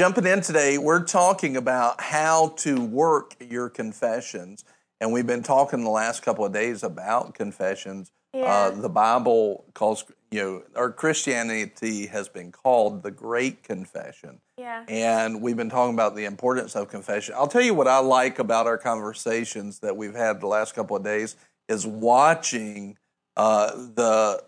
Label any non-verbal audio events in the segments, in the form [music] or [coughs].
jumping in today, we're talking about how to work your confessions. And we've been talking the last couple of days about confessions. Yeah. Uh, the Bible calls, you know, our Christianity has been called the Great Confession. Yeah. And we've been talking about the importance of confession. I'll tell you what I like about our conversations that we've had the last couple of days is watching uh, the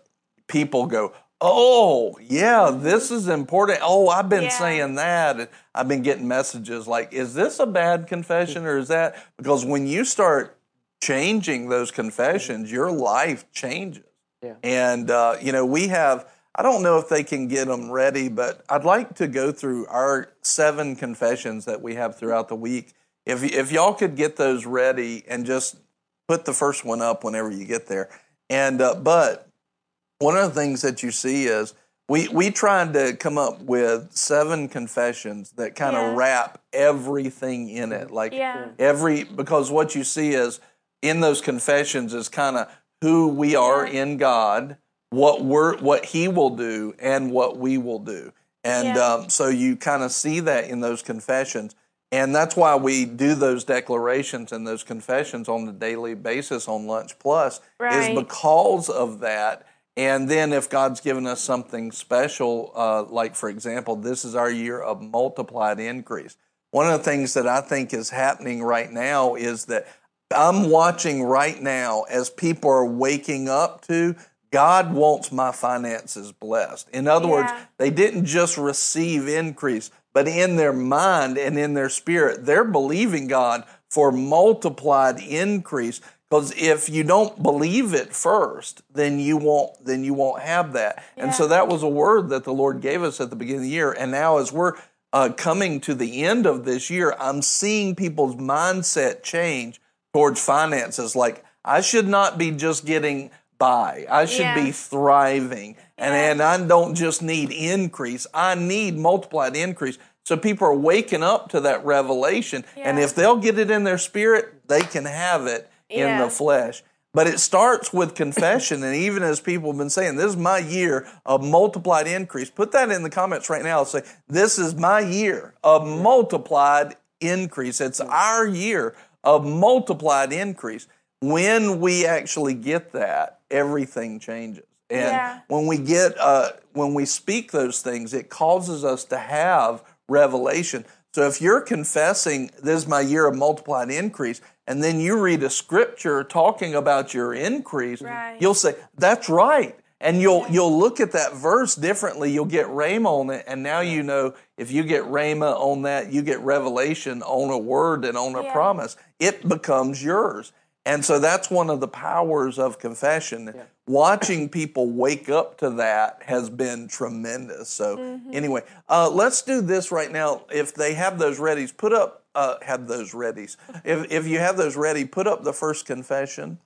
people go, Oh, yeah, this is important. Oh, I've been Yeah. saying that. I've been getting messages like, Is this a bad confession or is that? Because when you start changing those confessions, your life changes. Yeah. And, uh, you know, we have, I don't know if they can get them ready, but I'd like to go through our seven confessions that we have throughout the week. If, if y'all could get those ready and just put the first one up whenever you get there. And, uh, but one of the things that you see is we, we tried to come up with seven confessions that kind of Yeah. wrap everything in it. Like Yeah. every, because what you see is in those confessions is kind of who we are Yeah. in God, what we're, what He will do, and what we will do. And um, so you kind of see that in those confessions. And that's why we do those declarations and those confessions on a daily basis on Lunch Plus, Right. is because of that. And then if God's given us something special, uh, like for example, this is our year of multiplied increase. One of the things that I think is happening right now is that I'm watching right now as people are waking up to God wants my finances blessed. In other words, they didn't just receive increase, but in their mind and in their spirit, they're believing God for multiplied increase. Because if you don't believe it first, then you won't then you won't have that. And so that was a word that the Lord gave us at the beginning of the year. And now as we're uh, coming to the end of this year, I'm seeing people's mindset change towards finances. Like I should not be just getting by. I should Yeah. be thriving. And, Yeah. and I don't just need increase. I need multiplied increase. So people are waking up to that revelation. And if they'll get it in their spirit, they can have it in the flesh. But it starts with confession. and even as people have been saying, this is my year of multiplied increase. Put that in the comments right now. Say, this is my year of multiplied increase. It's our year of multiplied increase. When we actually get that, everything changes. And Yeah. when we get, uh, when we speak those things, it causes us to have revelation. So if you're confessing, this is my year of multiplied increase, and then you read a scripture talking about your increase, Right. you'll say, that's right. And you'll you'll look at that verse differently. You'll get rhema on it, and now you know if you get rhema on that, you get revelation on a word and on a Yeah. promise. It becomes yours. And so that's one of the powers of confession. Watching people wake up to that has been tremendous. So Mm-hmm. anyway, uh, let's do this right now. If they have those readies, put up uh, have those readies. If if you have those ready, put up the first confession.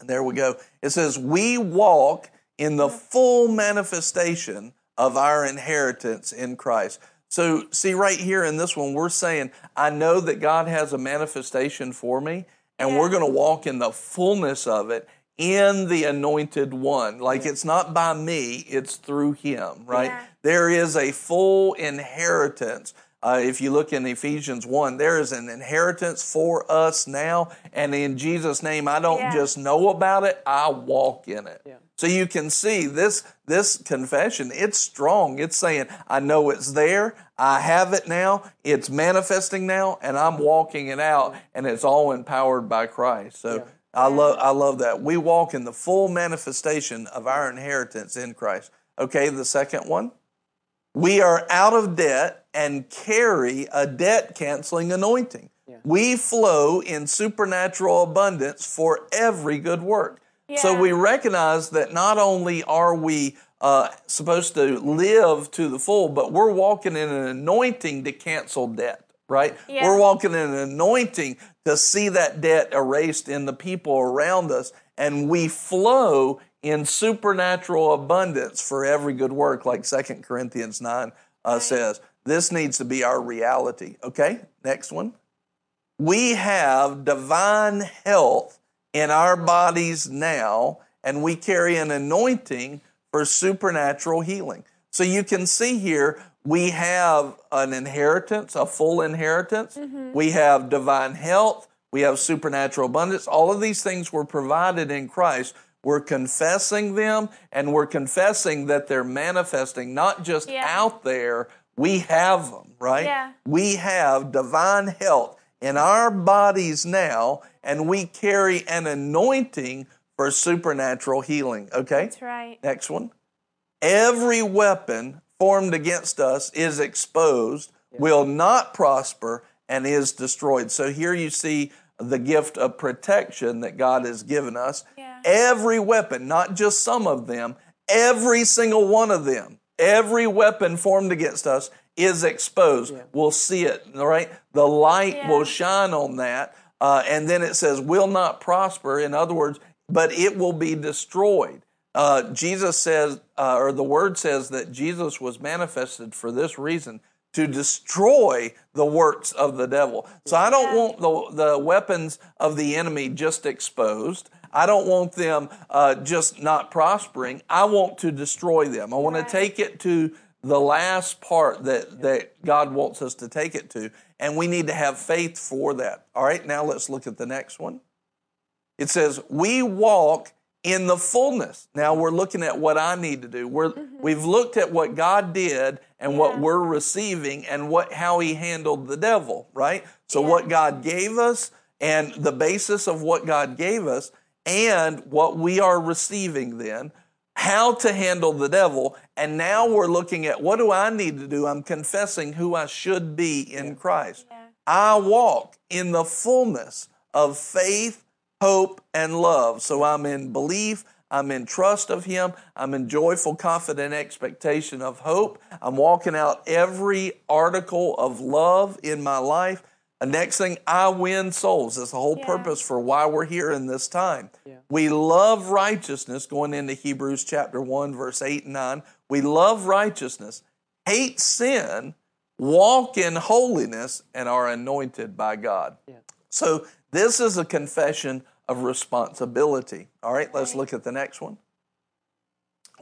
And there we go. It says, We walk in the full manifestation of our inheritance in Christ. So, see, right here in this one, we're saying, I know that God has a manifestation for me, and we're going to walk in the fullness of it in the anointed one. Like it's not by me, it's through him, right? Yeah. There is a full inheritance. Uh, if you look in Ephesians 1, there is an inheritance for us now. And in Jesus' name, I don't Yeah. just know about it, I walk in it. Yeah. So you can see this this confession, it's strong. It's saying, I know it's there, I have it now, it's manifesting now, and I'm walking it out, and it's all empowered by Christ. So Yeah. I love I love that. We walk in the full manifestation of our inheritance in Christ. Okay, the second one. We are out of debt and carry a debt canceling anointing. Yeah. We flow in supernatural abundance for every good work. So we recognize that not only are we uh, supposed to live to the full, but we're walking in an anointing to cancel debt, right? Yeah. We're walking in an anointing to see that debt erased in the people around us, and we flow in supernatural abundance for every good work, like 2 Corinthians 9 uh, says. This needs to be our reality. Okay, next one. We have divine health in our bodies now, and we carry an anointing for supernatural healing. So you can see here, we have an inheritance, a full inheritance. We have divine health. We have supernatural abundance. All of these things were provided in Christ. We're confessing them and we're confessing that they're manifesting not just Yeah. out there. We have them, right? Yeah. We have divine health in our bodies now, and we carry an anointing for supernatural healing. Okay? That's right. Next one. Every weapon formed against us is exposed, will not prosper, and is destroyed. So here you see the gift of protection that God has given us. Yeah. Every weapon, not just some of them, every single one of them, every weapon formed against us is exposed. We'll see it, all right? The light Yeah. will shine on that. Uh, and then it says, will not prosper. In other words, but it will be destroyed. Uh, Jesus says, uh, or the word says that Jesus was manifested for this reason to destroy the works of the devil. So I don't want the, the weapons of the enemy just exposed. I don't want them uh, just not prospering. I want to destroy them. I want Right. to take it to the last part that, that God wants us to take it to. And we need to have faith for that. All right, now let's look at the next one. It says, We walk in the fullness. Now we're looking at what I need to do. We're, We've looked at what God did and what we're receiving and what how He handled the devil, right? So Yeah. what God gave us and the basis of what God gave us and what we are receiving then, how to handle the devil. And now we're looking at what do I need to do? I'm confessing who I should be in Christ. Yeah. I walk in the fullness of faith, hope, and love. So I'm in belief, I'm in trust of Him, I'm in joyful, confident expectation of hope. I'm walking out every article of love in my life. The next thing, I win souls. That's the whole Yeah. purpose for why we're here in this time. We love righteousness, going into Hebrews chapter 1, verse 8 and 9. We love righteousness, hate sin, walk in holiness, and are anointed by God. So, this is a confession of responsibility. All right, let's look at the next one.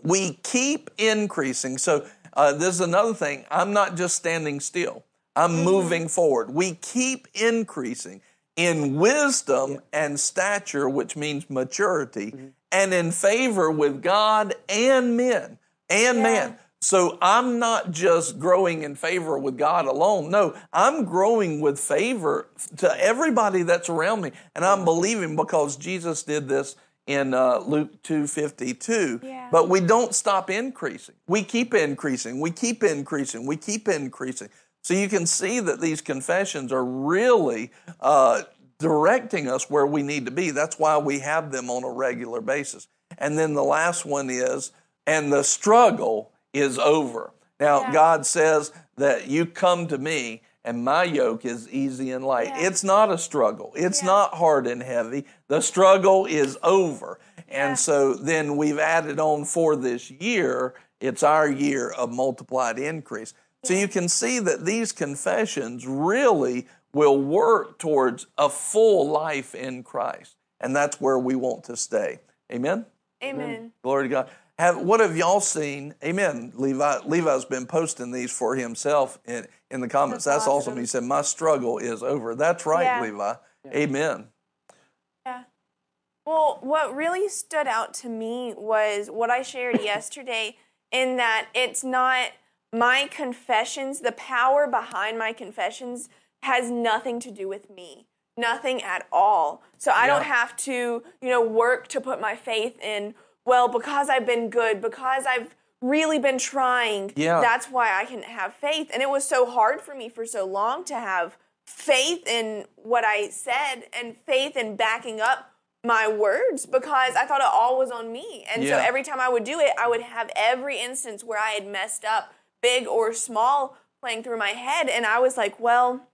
We keep increasing. So, uh, this is another thing. I'm not just standing still, I'm mm-hmm. moving forward. We keep increasing in wisdom and stature, which means maturity, mm-hmm. and in favor with God and men and Yeah. man. So I'm not just growing in favor with God alone. No, I'm growing with favor to everybody that's around me, and I'm mm-hmm. believing because Jesus did this in uh, Luke two fifty two. Yeah. But we don't stop increasing. We keep increasing. We keep increasing. We keep increasing. So you can see that these confessions are really uh, directing us where we need to be. That's why we have them on a regular basis. And then the last one is, and the struggle is over. Now, Yeah. God says that you come to me and my yoke is easy and light. Yeah. It's not a struggle. It's Yeah. not hard and heavy. The struggle is over. And so then we've added on for this year, it's our year of multiplied increase. So you can see that these confessions really will work towards a full life in Christ. And that's where we want to stay. Amen? Amen. Glory to God. Have, what have y'all seen? Amen. Levi, Levi's been posting these for himself in, in the comments. That's, That's awesome. awesome. He said, My struggle is over. That's right, Yeah. Levi. Amen. Yeah. Well, what really stood out to me was what I shared yesterday, in that it's not my confessions, the power behind my confessions has nothing to do with me. Nothing at all. So I don't have to, you know, work to put my faith in, well, because I've been good, because I've really been trying, Yeah. that's why I can have faith. And it was so hard for me for so long to have faith in what I said and faith in backing up my words because I thought it all was on me. And Yeah. so every time I would do it, I would have every instance where I had messed up, big or small, playing through my head. And I was like, well,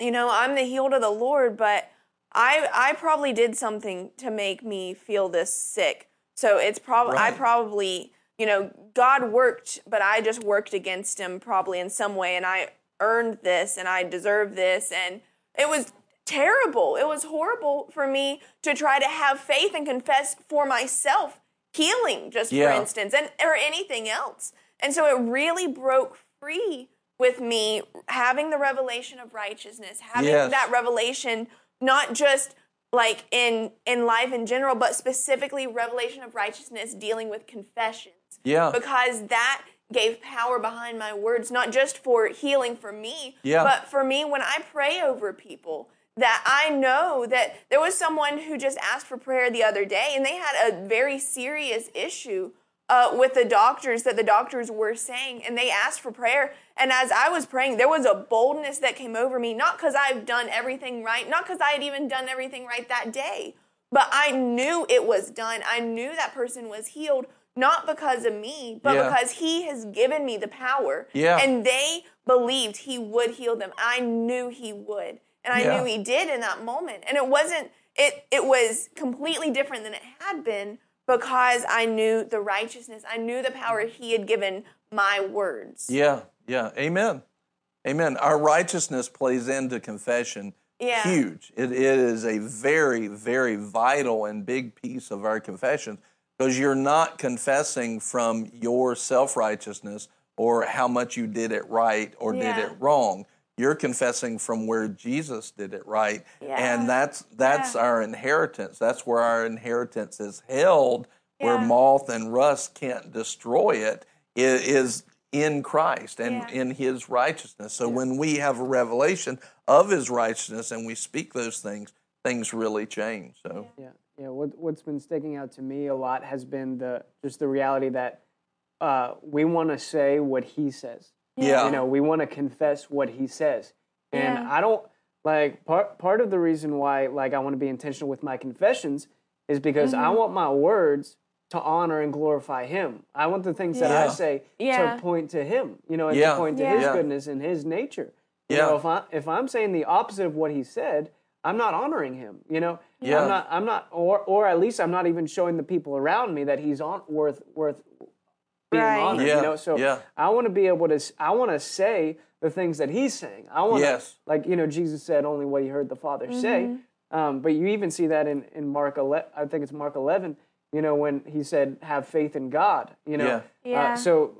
you know, I'm the healed of the Lord, but I I probably did something to make me feel this sick. So it's probably I probably, you know, God worked, but I just worked against him probably in some way and I earned this and I deserve this and it was terrible. It was horrible for me to try to have faith and confess for myself healing just Yeah. for instance and or anything else. And so it really broke free with me having the revelation of righteousness, having Yes. that revelation not just like in in life in general, but specifically revelation of righteousness dealing with confessions. Yeah. Because that gave power behind my words, not just for healing for me, Yeah. but for me when I pray over people. That I know that there was someone who just asked for prayer the other day, and they had a very serious issue uh, with the doctors that the doctors were saying, and they asked for prayer. And as I was praying, there was a boldness that came over me, not because I've done everything right, not because I had even done everything right that day, but I knew it was done. I knew that person was healed, not because of me, but Yeah. because He has given me the power. Yeah. And they believed He would heal them. I knew He would. And I Yeah. knew He did in that moment. And it wasn't, it, it was completely different than it had been because I knew the righteousness. I knew the power He had given my words. Yeah, yeah. Amen. Amen. Our righteousness plays into confession Yeah. huge. It, it is a very, very vital and big piece of our confession because you're not confessing from your self righteousness or how much you did it right or did it wrong. You're confessing from where Jesus did it right, Yeah. and that's that's Yeah. our inheritance. That's where our inheritance is held, where moth and rust can't destroy it. It is in Christ and Yeah. in His righteousness. So when we have a revelation of His righteousness and we speak those things, things really change. So Yeah, yeah. What what's been sticking out to me a lot has been the just the reality that uh, we want to say what he says. Yeah, You know, we want to confess what he says, and Yeah. I don't like part part of the reason why like I want to be intentional with my confessions is because I Mm-hmm. want my words to honor and glorify him. I want the things that I say Yeah. to point to him. You know, and Yeah. to point to Yeah. his Yeah. goodness and his nature. You Yeah. know, if I if I'm saying the opposite of what he said, I'm not honoring him. You know, Yeah. I'm not. I'm not, or or at least I'm not even showing the people around me that he's on worth worth being Right. honored. Yeah. You know, so Yeah. I want to be able to. s- I want to say the things that he's saying. I want to, Yes. like you know, Jesus said only what he heard the Father say. Um, but you even see that in in Mark 11. I think it's Mark 11. You know, when he said, "Have faith in God." You know, Yeah. Yeah. Uh, so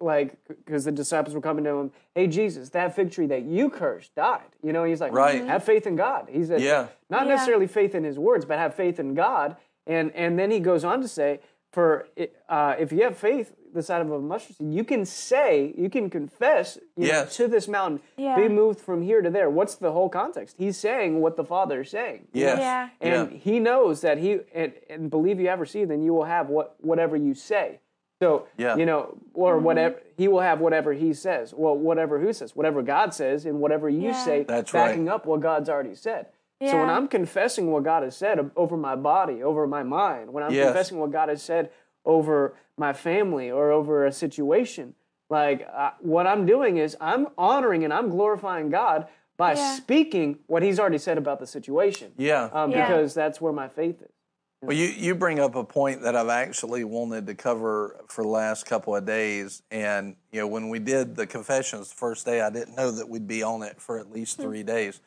like because the disciples were coming to him, "Hey Jesus, that fig tree that you cursed died." You know, he's like, Right. Have faith in God. He said, Yeah. not Yeah. necessarily faith in his words, but have faith in God. And and then he goes on to say, for uh, if you have faith the size of a mustard seed, you can say, you can confess you know, to this mountain, Yeah. be moved from here to there. What's the whole context? He's saying what the Father is saying. Yes. Yeah. And Yeah. he knows that he and, and believe you have received, then you will have what whatever you say. So Yeah. you know, or mm-hmm. whatever he will have whatever he says. Well, whatever who says, whatever God says, and whatever you Yeah. say, That's right. backing up what God's already said. So when I'm confessing what God has said over my body, over my mind, when I'm Yes. confessing what God has said over my family or over a situation, like uh, what I'm doing is I'm honoring and I'm glorifying God by Yeah. speaking what He's already said about the situation. yeah. Um, Yeah. Because that's where my faith is. Well, you, you bring up a point that I've actually wanted to cover for the last couple of days. And, you know, when we did the confessions the first day, I didn't know that we'd be on it for at least three days.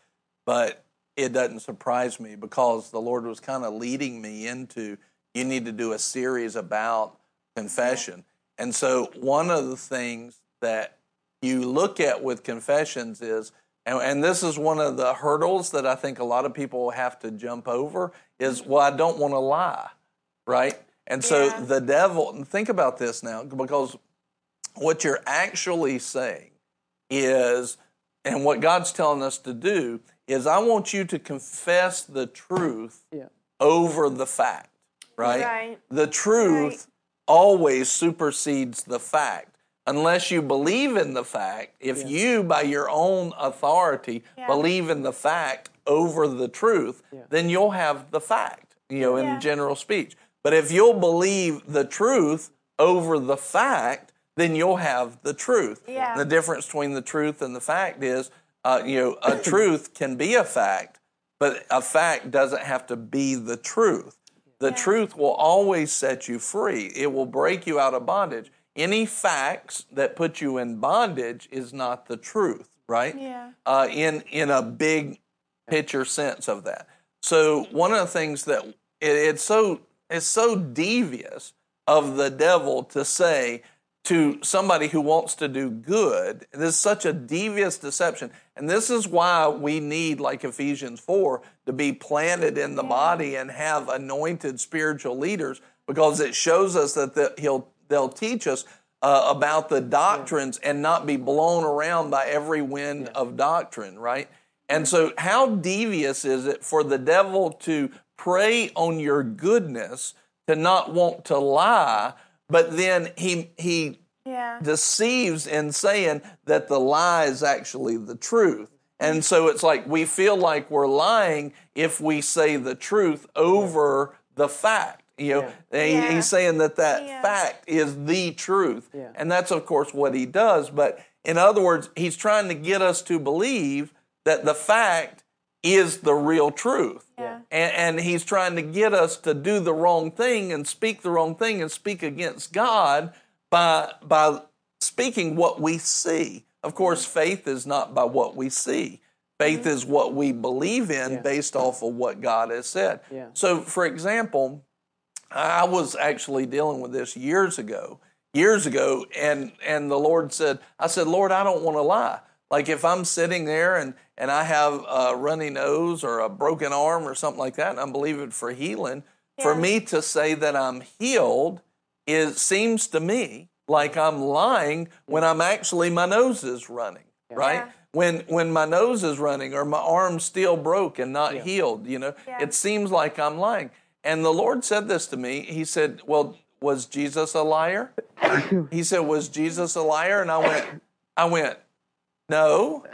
But it doesn't surprise me because the Lord was kind of leading me into you need to do a series about confession. And so, one of the things that you look at with confessions is, and, and this is one of the hurdles that I think a lot of people have to jump over, is, mm-hmm. well, I don't want to lie, right? And so Yeah. the devil, and think about this now, because what you're actually saying is, and what God's telling us to do is, I want you to confess the truth Yeah. over the fact, right? Right. The truth. Always supersedes the fact. Unless you believe in the fact, if you, by your own authority, Yeah. believe in the fact over the truth, then you'll have the fact, you know, in Yeah. general speech. But if you'll believe the truth over the fact, then you'll have the truth. Yeah. The difference between the truth and the fact is, uh, you know, a [coughs] truth can be a fact, but a fact doesn't have to be the truth. The truth will always set you free. It will break you out of bondage. Any facts that put you in bondage is not the truth, right? Yeah. Uh, in in a big picture sense of that. So one of the things that it, it's so it's so devious of the devil to say to somebody who wants to do good. This is such a devious deception. And this is why we need, like Ephesians 4, to be planted in the body and have anointed spiritual leaders because it shows us that the, he'll, they'll teach us uh, about the doctrines and not be blown around by every wind of doctrine, right? And so, how devious is it for the devil to prey on your goodness, to not want to lie, but then he he Yeah. deceives in saying that the lie is actually the truth. And so it's like we feel like we're lying if we say the truth over the fact. You know, and he- Yeah. he's saying that that Yeah. fact is the truth. Yeah. And that's, of course, what he does. But in other words, he's trying to get us to believe that the fact is the real truth. Yeah. And, and he's trying to get us to do the wrong thing and speak the wrong thing and speak against God by, by speaking what we see. Of course, faith is not by what we see. Faith mm-hmm. is what we believe in Yeah. based off of what God has said. Yeah. So, for example, I was actually dealing with this years ago, years ago, and and the Lord said, I said, Lord, I don't want to lie. Like if I'm sitting there and and I have a runny nose or a broken arm or something like that, and I'm believing for healing, for me to say that I'm healed is seems to me like I'm lying when I'm actually my nose is running, right? Yeah. When when my nose is running or my arm's still broke and not Yeah. healed, you know, Yeah. it seems like I'm lying. And the Lord said this to me. He said, "Well, was Jesus a liar?" [laughs] he said, "Was Jesus a liar?" And I went, I went, "No."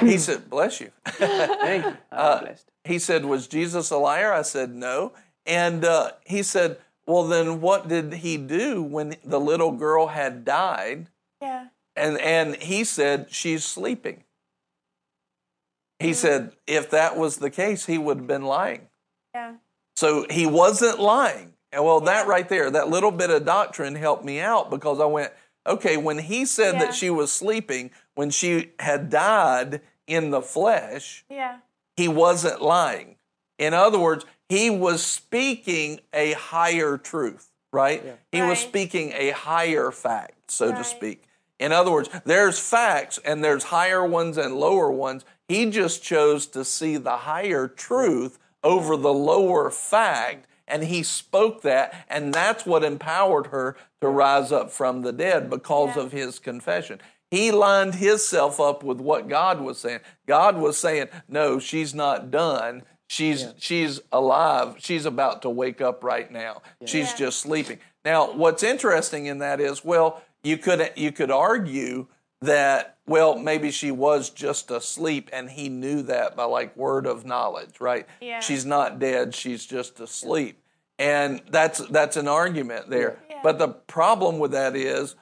he said, "Bless you." [laughs] Thank you. I'm Uh, he said, "Was Jesus a liar?" I said, "No." And uh, he said, "Well, then what did he do when the little girl had died?" Yeah. And and he said, "She's sleeping." He said, "If that was the case, he would have been lying." Yeah. So he wasn't lying. And well, that right there, that little bit of doctrine helped me out because I went, okay, when he said Yeah. that she was sleeping, when she had died in the flesh, Yeah. he wasn't lying. In other words, he was speaking a higher truth, right? Yeah. He was speaking a higher fact, so to speak. In other words, there's facts and there's higher ones and lower ones. He just chose to see the higher truth over the lower fact, and he spoke that, and that's what empowered her to rise up from the dead because Yeah. of his confession. He lined himself up with what God was saying. God was saying, "No, she's not done. She's she's alive. She's about to wake up right now. She's Yeah. just sleeping." Now, what's interesting in that is, well, you could you could argue that well maybe she was just asleep and he knew that by like word of knowledge, right? Yeah. She's not dead. She's just asleep, and that's that's an argument there. Yeah. But the problem with that is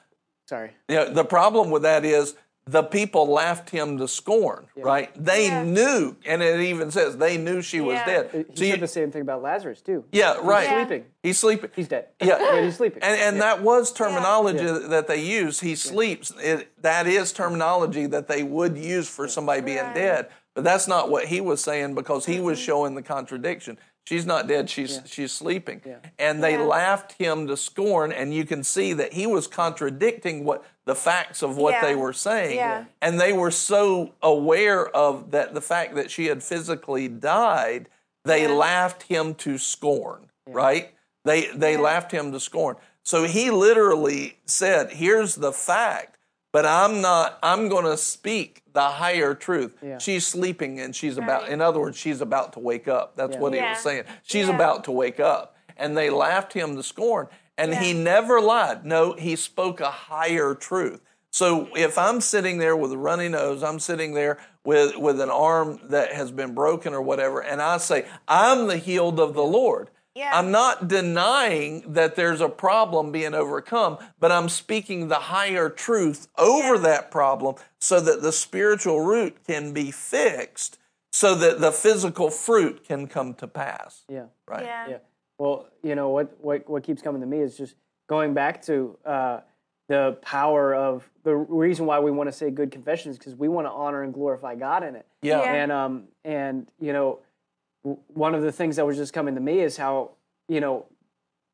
Sorry. you know, the problem with that is the people laughed him to scorn, right? They Yeah. knew, and it even says they knew she was dead. He So said you- the same thing about Lazarus too. yeah, right. Yeah. Sleeping. He's sleeping. He's dead. Yeah. [laughs] But he's sleeping. And, and Yeah. that was terminology Yeah. that they use. He sleeps. It, that is terminology that they would use for somebody being Right. dead. But that's not what he was saying because he was mm-hmm. showing the contradiction. She's not dead. She's she's sleeping. Yeah. And they Yeah. laughed him to scorn. And you can see that he was contradicting what the facts of what Yeah. they were saying. Yeah. And they were so aware of that the fact that she had physically died, they Yeah. laughed him to scorn. Right? They they Yeah. laughed him to scorn. So he literally said, "Here's the fact, but I'm not. I'm going to speak the higher truth. Yeah. She's sleeping, and she's about. In other words, she's about to wake up. That's Yeah. what he Yeah. was saying. She's Yeah. about to wake up." And they laughed him to scorn. And he never lied. No, he spoke a higher truth. So if I'm sitting there with a runny nose, I'm sitting there with, with an arm that has been broken or whatever, and I say, I'm the healed of the Lord. Yeah. I'm not denying that there's a problem being overcome, but I'm speaking the higher truth over Yeah. that problem so that the spiritual root can be fixed so that the physical fruit can come to pass. yeah. Right? Yeah. Yeah. Well, you know what what what keeps coming to me is just going back to uh, the power of the reason why we want to say good confessions because we want to honor and glorify God in it. Yeah. Yeah. And um and you know w- one of the things that was just coming to me is how you know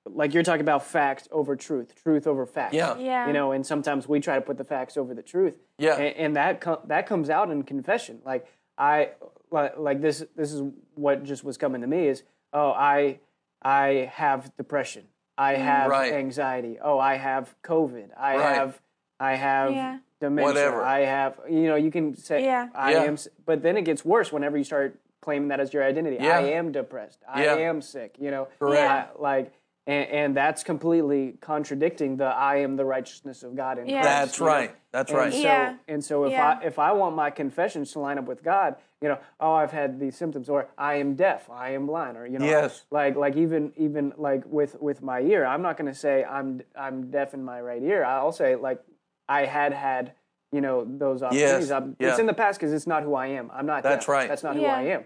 like you're talking about fact over truth, truth over fact. Yeah. Yeah. You know, and sometimes we try to put the facts over the truth. Yeah. And, and that com- that comes out in confession. Like I like, like this this is what just was coming to me is oh I I have depression. I mm, have Right. anxiety. Oh, I have COVID. I Right. have I have Yeah. dementia. Whatever. I have you know you can say Yeah. I Yeah. am, but then it gets worse whenever you start claiming that as your identity. Yeah. I am depressed. I am sick. You know, Correct. I- like, and, and that's completely contradicting the "I am the righteousness of God in Yeah. Christ." That's you know? right. That's And right. so, Yeah. and so if Yeah. I if I want my confessions to line up with God, you know, oh, I've had these symptoms, or I am deaf, I am blind, or you know, Yes. like like even even like with with my ear, I'm not going to say I'm I'm deaf in my right ear. I'll say like I had had you know those opportunities. I'm- Yeah. It's in the past because it's not who I am. I'm not. That's deaf. right. That's not who I am.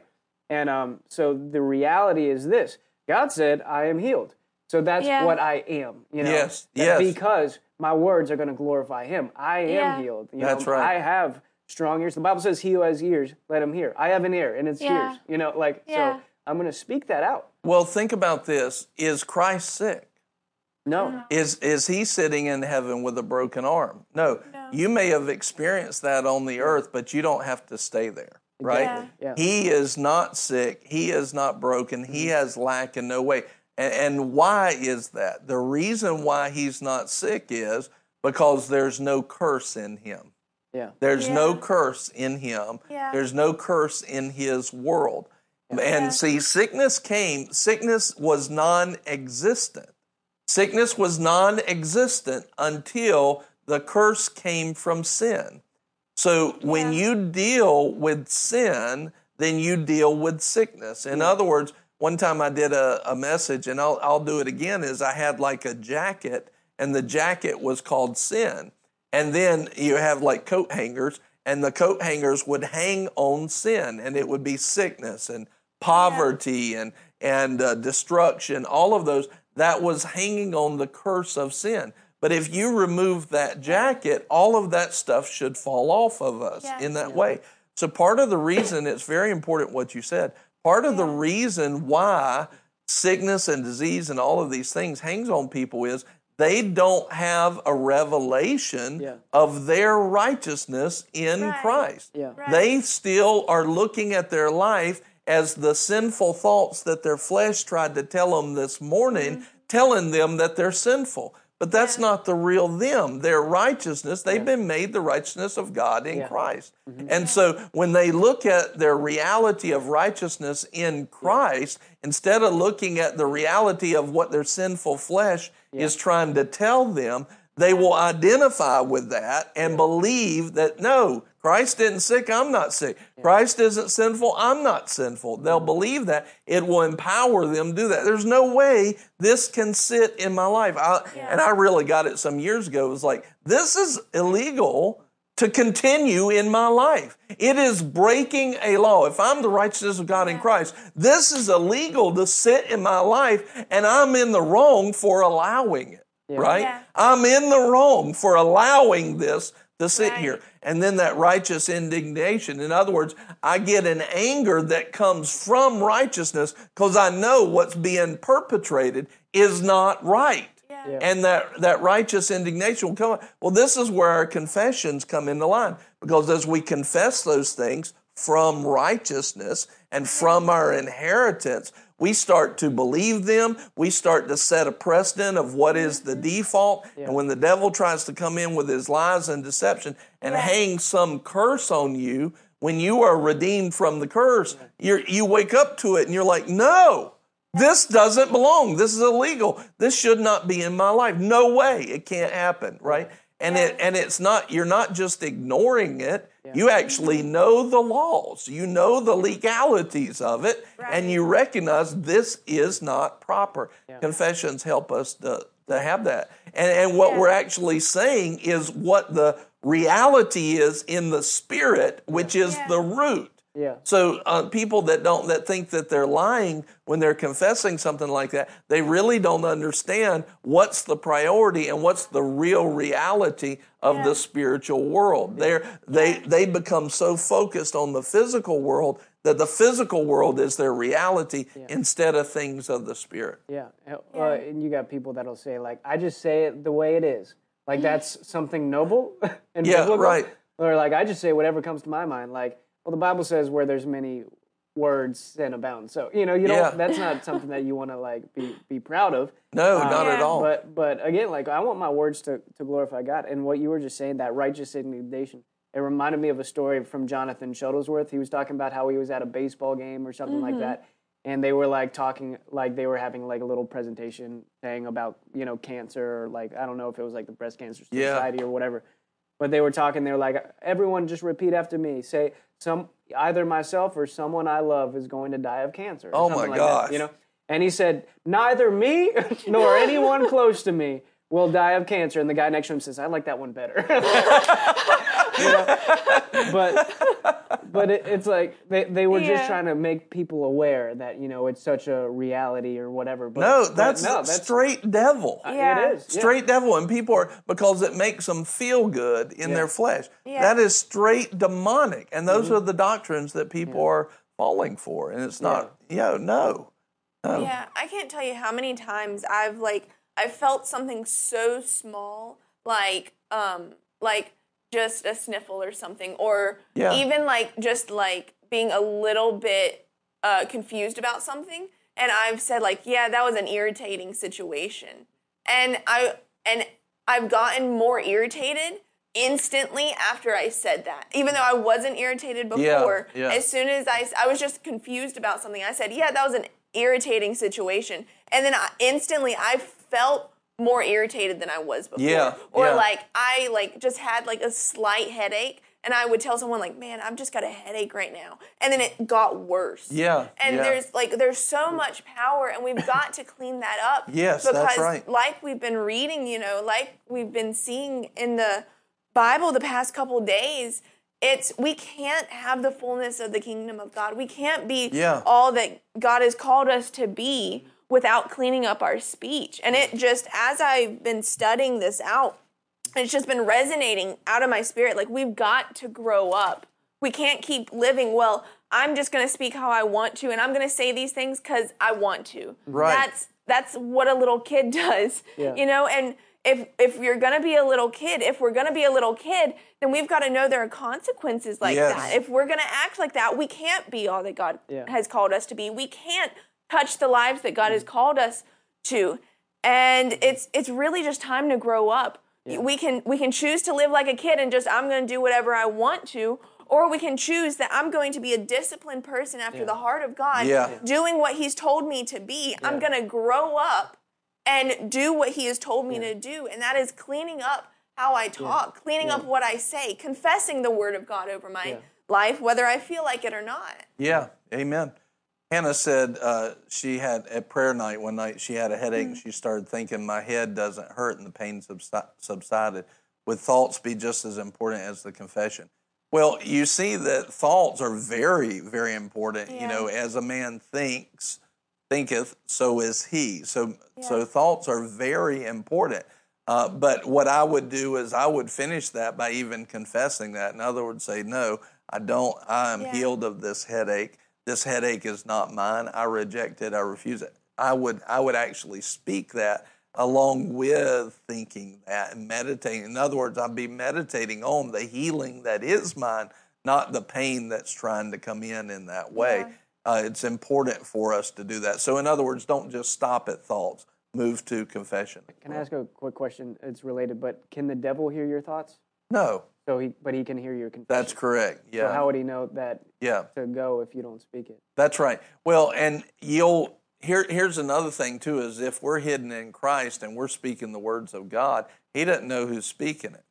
And um, so the reality is this: God said, "I am healed." So that's Yeah. what I am. You know, Yes. Yes. Because my words are going to glorify Him. I am Yeah. healed. You That's know, right. I have strong ears. The Bible says, "He who has ears, let him hear." I have an ear, and it's Yeah. ears. You know, like Yeah. so. I'm going to speak that out. Well, think about this. Is Christ sick? No. Is is he sitting in heaven with a broken arm? No. No. You may have experienced that on the earth, but you don't have to stay there, right? Yeah. Yeah. He is not sick. He is not broken. He mm-hmm. has lack in no way. And, and why is that? The reason why he's not sick is because there's no curse in him. Yeah. There's no curse in him. Yeah. There's no curse in his world. Yeah. And see, sickness came, sickness was non existent. Sickness was non existent until the curse came from sin. So when you deal with sin, then you deal with sickness. In other words, one time I did a, a message, and I'll, I'll do it again, is I had like a jacket, and the jacket was called sin. And then you have like coat hangers, and the coat hangers would hang on sin, and it would be sickness and poverty and and uh, destruction, all of those. That was hanging on the curse of sin. But if you remove that jacket, all of that stuff should fall off of us Yeah. in that way. So part of the reason it's very important what you said. Part of the reason why sickness and disease and all of these things hangs on people is they don't have a revelation Yeah. of their righteousness in Right. Christ. Yeah. Right. They still are looking at their life as the sinful thoughts that their flesh tried to tell them this morning, mm-hmm. telling them that they're sinful. But that's not the real them. Their righteousness, they've been made the righteousness of God in Yeah. Christ. Mm-hmm. And so when they look at their reality of righteousness in Christ, instead of looking at the reality of what their sinful flesh is trying to tell them, they will identify with that and believe that no, Christ isn't sick, I'm not sick. Christ isn't sinful, I'm not sinful. They'll mm-hmm. believe that. It will empower them to do that. There's no way this can sit in my life. I, And I really got it some years ago. It was like, this is illegal to continue in my life. It is breaking a law. If I'm the righteousness of God in Christ, this is illegal to sit in my life, and I'm in the wrong for allowing it, right? Yeah. I'm in the wrong for allowing this to sit Right. here. And then that righteous indignation. In other words, I get an anger that comes from righteousness because I know what's being perpetrated is not right. Yeah. Yeah. And that, that righteous indignation will come. Well, this is where our confessions come into line because as we confess those things from righteousness and from our inheritance, we start to believe them. We start to set a precedent of what is the default. And when the devil tries to come in with his lies and deception and hang some curse on you, when you are redeemed from the curse, you're, you wake up to it and you're like, no, this doesn't belong. This is illegal. This should not be in my life. No way. It can't happen, right? And it and it's not you're not just ignoring it. You actually know the laws. You know the legalities of it and you recognize this is not proper. Confessions help us to to have that. And and what Yeah. we're actually saying is what the reality is in the spirit, which is Yeah. the root. Yeah. So uh, people that don't that think that they're lying when they're confessing something like that, they really don't understand what's the priority and what's the real reality of Yeah. the spiritual world. They're, they they become so focused on the physical world that the physical world is their reality instead of things of the spirit. Yeah. Uh, and you got people that'll say like, I just say it the way it is. Like that's something noble [laughs] and Yeah, biblical. right. Or like I just say whatever comes to my mind. Like, well, the Bible says where there's many words, sin abound. So you know, you don't. Yeah. That's not something that you want to like be be proud of. No, Um, not at all. But but again, like I want my words to, to glorify God. And what you were just saying, that righteous indignation, it reminded me of a story from Jonathan Shuttlesworth. He was talking about how he was at a baseball game or something like that. And they were like talking like they were having like a little presentation saying about, you know, cancer or like I don't know if it was like the breast cancer Yeah. society or whatever. But they were talking, they were like, everyone just repeat after me. Say some either myself or someone I love is going to die of cancer. Oh, my like gosh. That, you know? And he said, Neither me [laughs] nor anyone close to me will die of cancer. And the guy next to him says, I like that one better. [laughs] You know? But but it, it's like they, they were just trying to make people aware that, you know, it's such a reality or whatever. But, no, but that's, no, that's straight devil. Yeah. It is. yeah. straight devil and people are because it makes them feel good in their flesh Yeah. that is straight demonic and those Mm-hmm. are the doctrines that people are falling for and it's not yeah no no Yeah, I can't tell you how many times I've like I felt something so small, like um like just a sniffle or something, or Yeah. even like just like being a little bit uh, confused about something, and I've said like, yeah, that was an irritating situation, and I and I've gotten more irritated instantly after I said that, even though I wasn't irritated Yeah, before. yeah. As soon as I, I was just confused about something, I said, yeah, that was an irritating situation. And then I, instantly I felt more irritated than I was before. Yeah, Or yeah. like I like just had like a slight headache and I would tell someone like, man, I've just got a headache right now. And then it got worse. Yeah, And yeah. there's like there's so much power and we've got to clean that up. [laughs] Yes, because that's right. like we've been reading, you know, like we've been seeing in the Bible the past couple days, it's we can't have the fullness of the kingdom of God. We can't be Yeah. all that God has called us to be without cleaning up our speech. And it just as I've been studying this out, it's just been resonating out of my spirit like we've got to grow up. We can't keep living well. I'm just going to speak how I want to and I'm going to say these things cuz I want to. Right. That's that's what a little kid [laughs] does. Yeah. You know, and if if you're going to be a little kid, if we're going to be a little kid, then we've got to know there are consequences like Yes. that. If we're going to act like that, we can't be all that God Yeah. has called us to be. We can't touch the lives that God has mm. called us to. And it's it's really just time to grow up. We can we can choose to live like a kid and just I'm going to do whatever I want to, or we can choose that I'm going to be a disciplined person after the heart of God, Yeah. doing what He's told me to be. I'm going to grow up and do what He has told me to do, and that is cleaning up how I talk, cleaning up what I say, confessing the Word of God over my Yeah. life, whether I feel like it or not. yeah amen hannah said uh, she had at prayer night one night she had a headache and she started thinking my head doesn't hurt and the pain subsi- subsided would thoughts be just as important as the confession well you see that thoughts are very very important you know as a man thinks thinketh so is he so so thoughts are very important uh, but what I would do is I would finish that by even confessing that. In other words, say, No, I don't. I am Yeah. healed of this headache. This headache is not mine. I reject it. I refuse it. I would I would actually speak that along with thinking that and meditating. In other words, I'd be meditating on the healing that is mine, not the pain that's trying to come in in that way. Uh, it's important for us to do that. So, in other words, don't just stop at thoughts. Move to confession. Can I ask a quick question? It's related, but can the devil hear your thoughts? No, So he, but he can hear your confession. that's correct. Yeah. So how would he know that yeah. to go if you don't speak it? That's right. Well, and you'll here here's another thing too is if we're hidden in Christ and we're speaking the words of God, he doesn't know who's speaking it.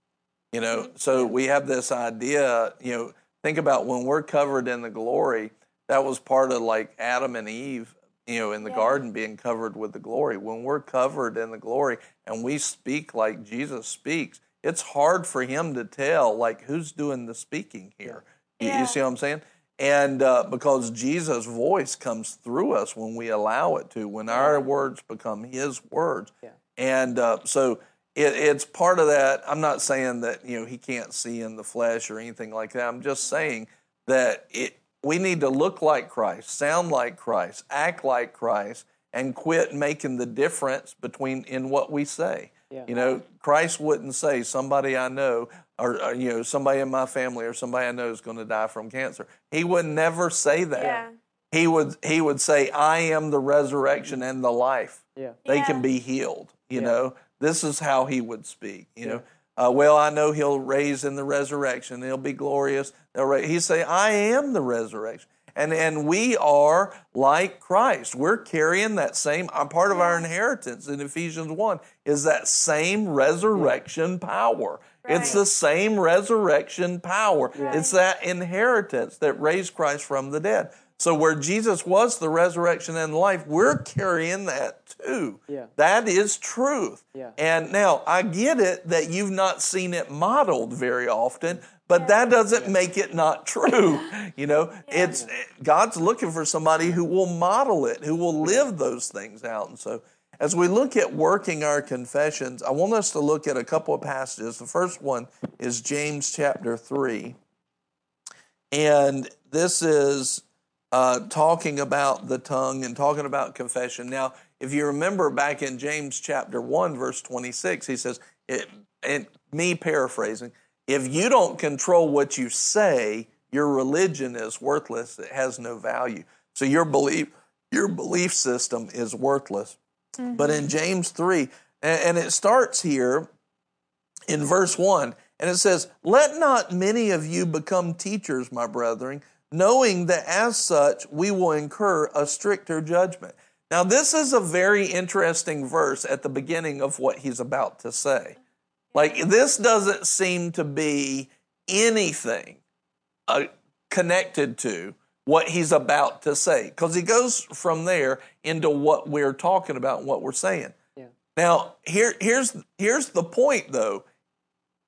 You know, mm-hmm. so we have this idea, you know, think about when we're covered in the glory, that was part of like Adam and Eve, you know, in the Yeah. garden being covered with the glory. When we're covered in the glory and we speak like Jesus speaks, it's hard for him to tell like who's doing the speaking here. You, Yeah. you see what I'm saying? And uh, because Jesus' voice comes through us when we allow it to, when our words become His words. Yeah. And uh, so it, it's part of that. I'm not saying that you know He can't see in the flesh or anything like that. I'm just saying that it, we need to look like Christ, sound like Christ, act like Christ, and quit making the difference between in what we say. Yeah. You know, Christ wouldn't say somebody I know or, or, you know somebody in my family or somebody I know is going to die from cancer. He would never say that. Yeah. He would he would say I am the resurrection and the life. Yeah. They Yeah. can be healed. You Yeah. know, this is how he would speak. You know, uh, well I know he'll raise in the resurrection. He'll be glorious. They'll ra- he say I am the resurrection. And, and we are like Christ. We're carrying that same, uh, part of our inheritance in Ephesians 1 is that same resurrection power. It's the same resurrection power. It's that inheritance that raised Christ from the dead. So where Jesus was the resurrection and life, we're carrying that too. Yeah. That is truth. Yeah. And now I get it that you've not seen it modeled very often, but that doesn't make it not true. You know, [laughs] it's God's looking for somebody who will model it, who will live those things out. And so as we look at working our confessions, I want us to look at a couple of passages. The first one is James chapter 3. And this is uh, talking about the tongue and talking about confession. Now, if you remember back in James chapter 1, verse 26, he says, it, and me paraphrasing, if you don't control what you say, your religion is worthless. It has no value. So your belief, your belief system is worthless. But in mm-hmm. James 3, and, and it starts here in verse 1, and it says, Let not many of you become teachers, my brethren, knowing that as such we will incur a stricter judgment. Now, this is a very interesting verse at the beginning of what he's about to say. Like, this doesn't seem to be anything uh, connected to what he's about to say because he goes from there into what we're talking about and what we're saying. Yeah. Now, here, here's, here's the point though.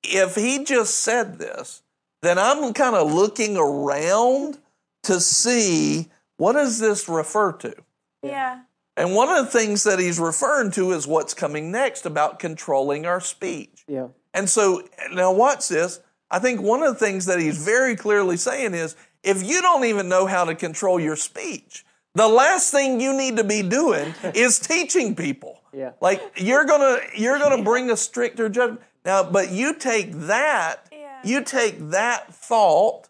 If he just said this, then I'm kind of looking around to see what does this refer to? Yeah. And one of the things that he's referring to is what's coming next about controlling our speech. Yeah. And so now watch this. I think one of the things that he's very clearly saying is if you don't even know how to control your speech, the last thing you need to be doing [laughs] is teaching people. Yeah. Like you're gonna you're gonna bring a stricter judgment. Now, but you take that, Yeah. you take that thought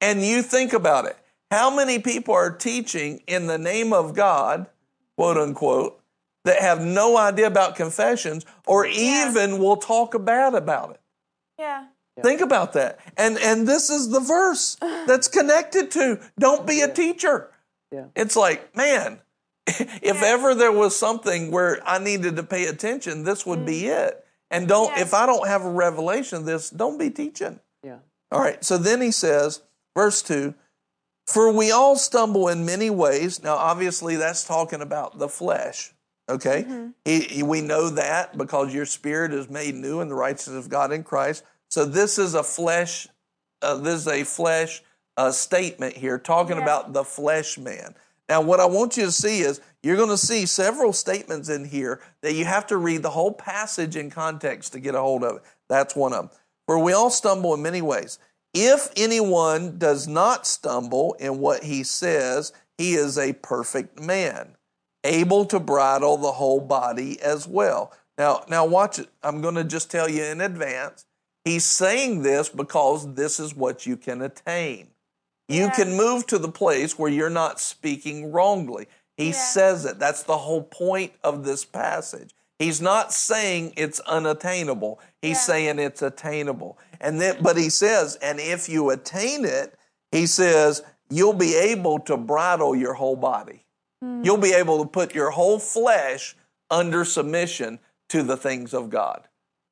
and you think about it. How many people are teaching in the name of God, quote unquote, that have no idea about confessions or even will talk bad about it? Yeah. Think about that. And and this is the verse [sighs] that's connected to don't be a teacher. Yeah. It's like, man, [laughs] if ever there was something where I needed to pay attention, this would be mm. it. And don't Yeah. if I don't have a revelation of this, don't be teaching. Yeah. All right. So then he says, verse 2 For we all stumble in many ways. Now, obviously, that's talking about the flesh. Okay. He- he- we know that because your spirit is made new in the righteousness of God in Christ. So this is a flesh, uh, this is a flesh uh, statement here talking Yeah. about the flesh man. Now, what I want you to see is you're going to see several statements in here that you have to read the whole passage in context to get a hold of it. That's one of them. For we all stumble in many ways. If anyone does not stumble in what he says, he is a perfect man, able to bridle the whole body as well. Now, now watch it. I'm going to just tell you in advance. He's saying this because this is what you can attain. You Yeah. can move to the place where you're not speaking wrongly. He Yeah. says it. That's the whole point of this passage. He's not saying it's unattainable. He's Yeah. saying it's attainable. And then but he says, and if you attain it, he says, you'll be able to bridle your whole body. Hmm. You'll be able to put your whole flesh under submission to the things of God.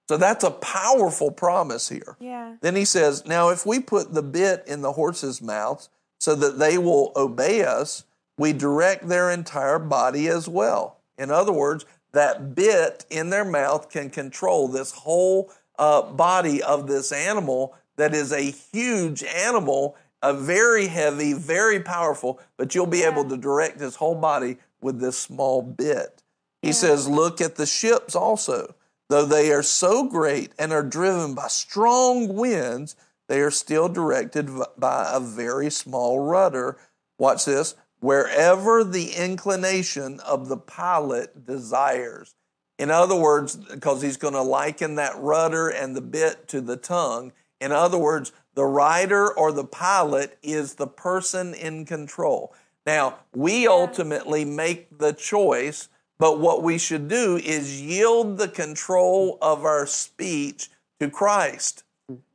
So that's a powerful promise here. Yeah. Then he says, Now, if we put the bit in the horses' mouths so that they will obey us, we direct their entire body as well. In other words, that bit in their mouth can control this whole uh, body of this animal that is a huge animal a very heavy, very powerful, but you'll be able to direct his whole body with this small bit. He says, Look at the ships also. Though they are so great and are driven by strong winds, they are still directed by a very small rudder. Watch this wherever the inclination of the pilot desires. In other words, because he's going to liken that rudder and the bit to the tongue. In other words, the rider or the pilot is the person in control. Now, we ultimately make the choice but what we should do is yield the control of our speech to Christ,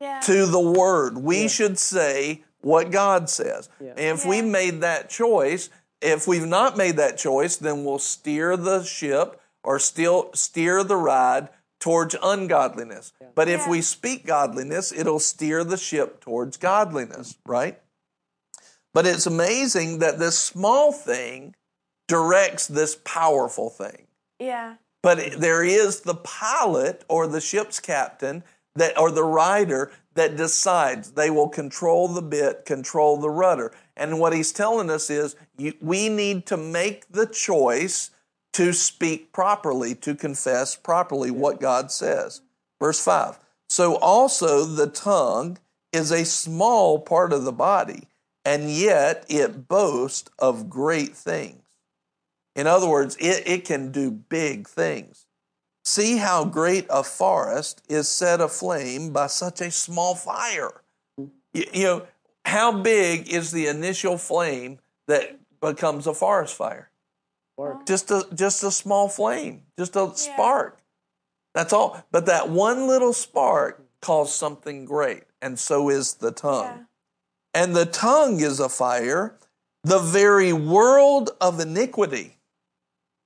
Yeah. to the Word. We should say what God says. Yeah. And if Yeah. we made that choice, if we've not made that choice, then we'll steer the ship or still steer the ride towards ungodliness. But if Yeah. we speak godliness, it'll steer the ship towards godliness, right? But it's amazing that this small thing directs this powerful thing. yeah. But there is the pilot or the ship's captain that or the rider that decides they will control the bit, control the rudder. And what he's telling us is you, we need to make the choice to speak properly, to confess properly what God says. Verse 5. So also the tongue is a small part of the body, and yet it boasts of great things. In other words, it, it can do big things. See how great a forest is set aflame by such a small fire. Mm. You, you know, how big is the initial flame that becomes a forest fire? Work. Just a just a small flame, just a spark. That's all. But that one little spark caused something great, and so is the tongue. Yeah. And the tongue is a fire, the very world of iniquity.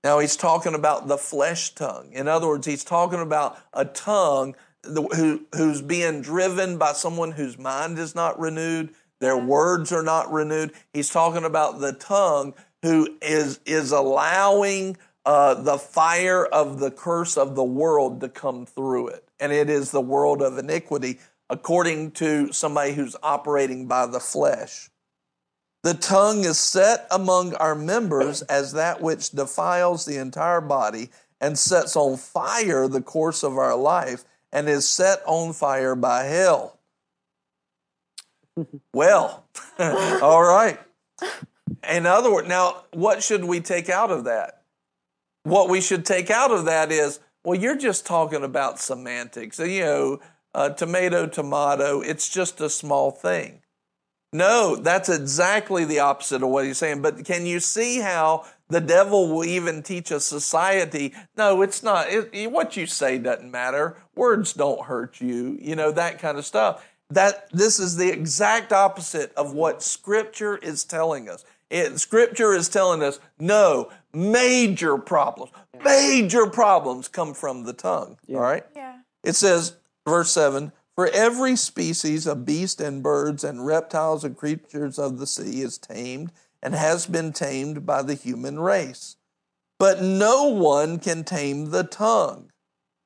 Now he's talking about the flesh tongue. In other words, he's talking about a tongue who, who's being driven by someone whose mind is not renewed, their words are not renewed. He's talking about the tongue who is, is allowing uh, the fire of the curse of the world to come through it. And it is the world of iniquity, according to somebody who's operating by the flesh. The tongue is set among our members as that which defiles the entire body and sets on fire the course of our life and is set on fire by hell. Well, [laughs] all right. In other words, now what should we take out of that? What we should take out of that is, well, you're just talking about semantics. You know, uh, tomato, tomato, it's just a small thing. No, that's exactly the opposite of what he's saying. But can you see how the devil will even teach a society? No, it's not. It, what you say doesn't matter. Words don't hurt you. You know that kind of stuff. That this is the exact opposite of what Scripture is telling us. It, scripture is telling us no major problems. Major problems come from the tongue. All right. Yeah. It says, verse 7 For every species of beast and birds and reptiles and creatures of the sea is tamed and has been tamed by the human race. But no one can tame the tongue.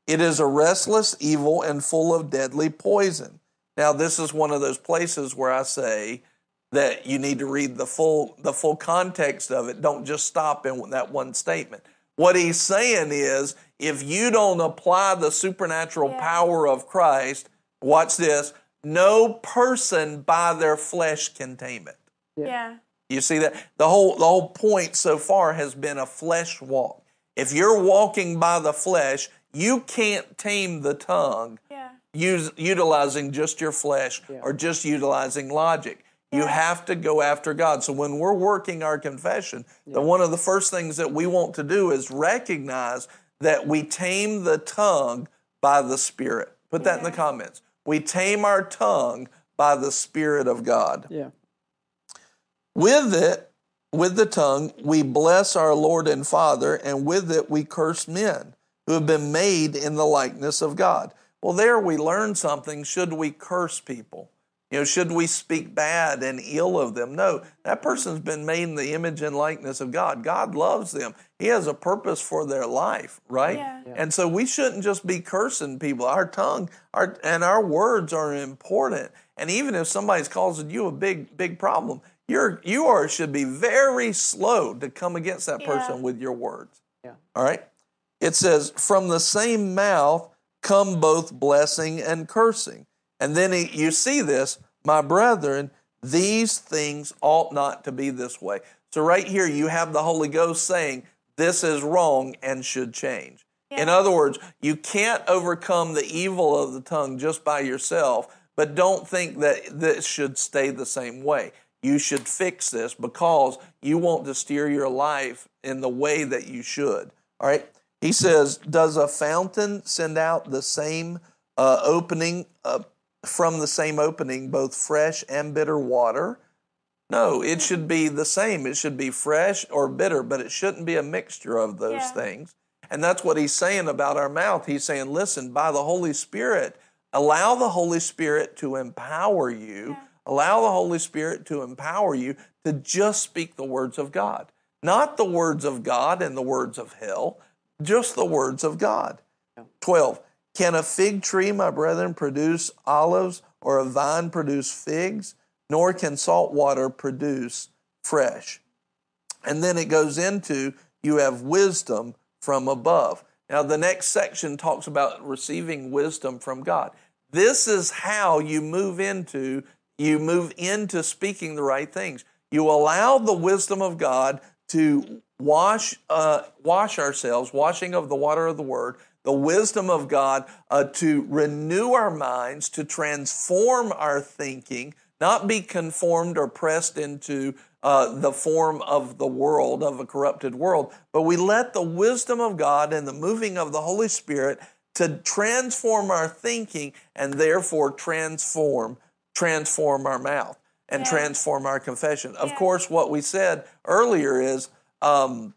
It is a restless evil and full of deadly poison. Now, this is one of those places where I say that you need to read the full, the full context of it. Don't just stop in that one statement. What he's saying is if you don't apply the supernatural Yeah. power of Christ, watch this, no person by their flesh can tame it. Yeah. You see that? The whole the whole point so far has been a flesh walk. If you're walking by the flesh, you can't tame the tongue Yeah. use, utilizing just your flesh or just utilizing logic. You have to go after God. So when we're working our confession, the one of the first things that we want to do is recognize that we tame the tongue by the Spirit. Put that in the comments. We tame our tongue by the Spirit of God. Yeah. With it, with the tongue, we bless our Lord and Father, and with it we curse men who have been made in the likeness of God. Well, there we learn something. Should we curse people? You know, should we speak bad and ill of them? No, that person's been made in the image and likeness of God. God loves them. He has a purpose for their life, right? Yeah. And so we shouldn't just be cursing people. Our tongue, our and our words are important. And even if somebody's causing you a big, big problem, you're you are should be very slow to come against that person Yeah. with your words. Yeah. All right. It says, from the same mouth come both blessing and cursing. And then he, you see this, my brethren, these things ought not to be this way. So, right here, you have the Holy Ghost saying, this is wrong and should change. In other words, you can't overcome the evil of the tongue just by yourself, but don't think that this should stay the same way. You should fix this because you want to steer your life in the way that you should. All right. He says, Does a fountain send out the same uh, opening, uh, from the same opening, both fresh and bitter water? No, it mm. should be the same. It should be fresh or bitter, but it shouldn't be a mixture of those Yeah. things. And that's what he's saying about our mouth. He's saying, listen, by the Holy Spirit, allow the Holy Spirit to empower you. Yeah. Allow the Holy Spirit to empower you to just speak the words of God. Not the words of God and the words of hell, just the words of God. 12. Can a fig tree, my brethren, produce olives or a vine produce figs? Nor can salt water produce fresh. And then it goes into you have wisdom from above. Now, the next section talks about receiving wisdom from God. This is how you move into you move into speaking the right things. You allow the wisdom of God to wash uh, wash ourselves, washing of the water of the Word, the wisdom of God uh, to renew our minds, to transform our thinking, not be conformed or pressed into uh, the form of the world, of a corrupted world, but we let the wisdom of God and the moving of the Holy Spirit to transform our thinking and therefore transform transform our mouth and Yeah. transform our confession. Of course, what we said earlier is, um,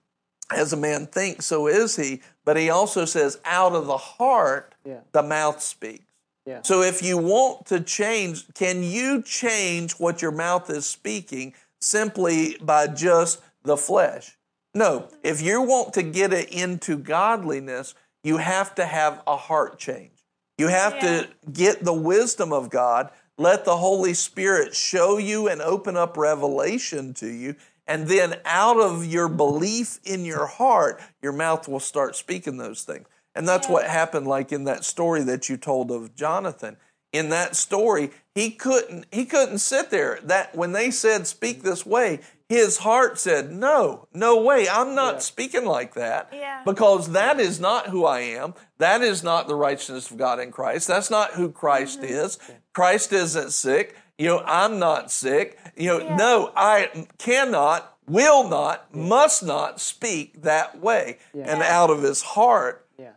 as a man thinks, so is he. But he also says, out of the heart, Yeah. the mouth speaks. Yeah. So if you want to change, can you change what your mouth is speaking simply by just the flesh? No. If you want to get it into godliness, you have to have a heart change. You have Yeah. to get the wisdom of God. Let the Holy Spirit show you and open up revelation to you. And then out of your belief in your heart, your mouth will start speaking those things. And that's Yeah. what happened like in that story that you told of Jonathan. In that story, he couldn't he couldn't sit there. That when they said speak this way, his heart said, "No, no way. I'm not Yeah. speaking like that." Yeah. Because that is not who I am. That is not the righteousness of God in Christ. That's not who Christ Mm-hmm. is. Christ isn't sick. You know, I'm not sick. You know, Yeah. no, I cannot, will not, must not speak that way. And Yeah. out of his heart Yeah.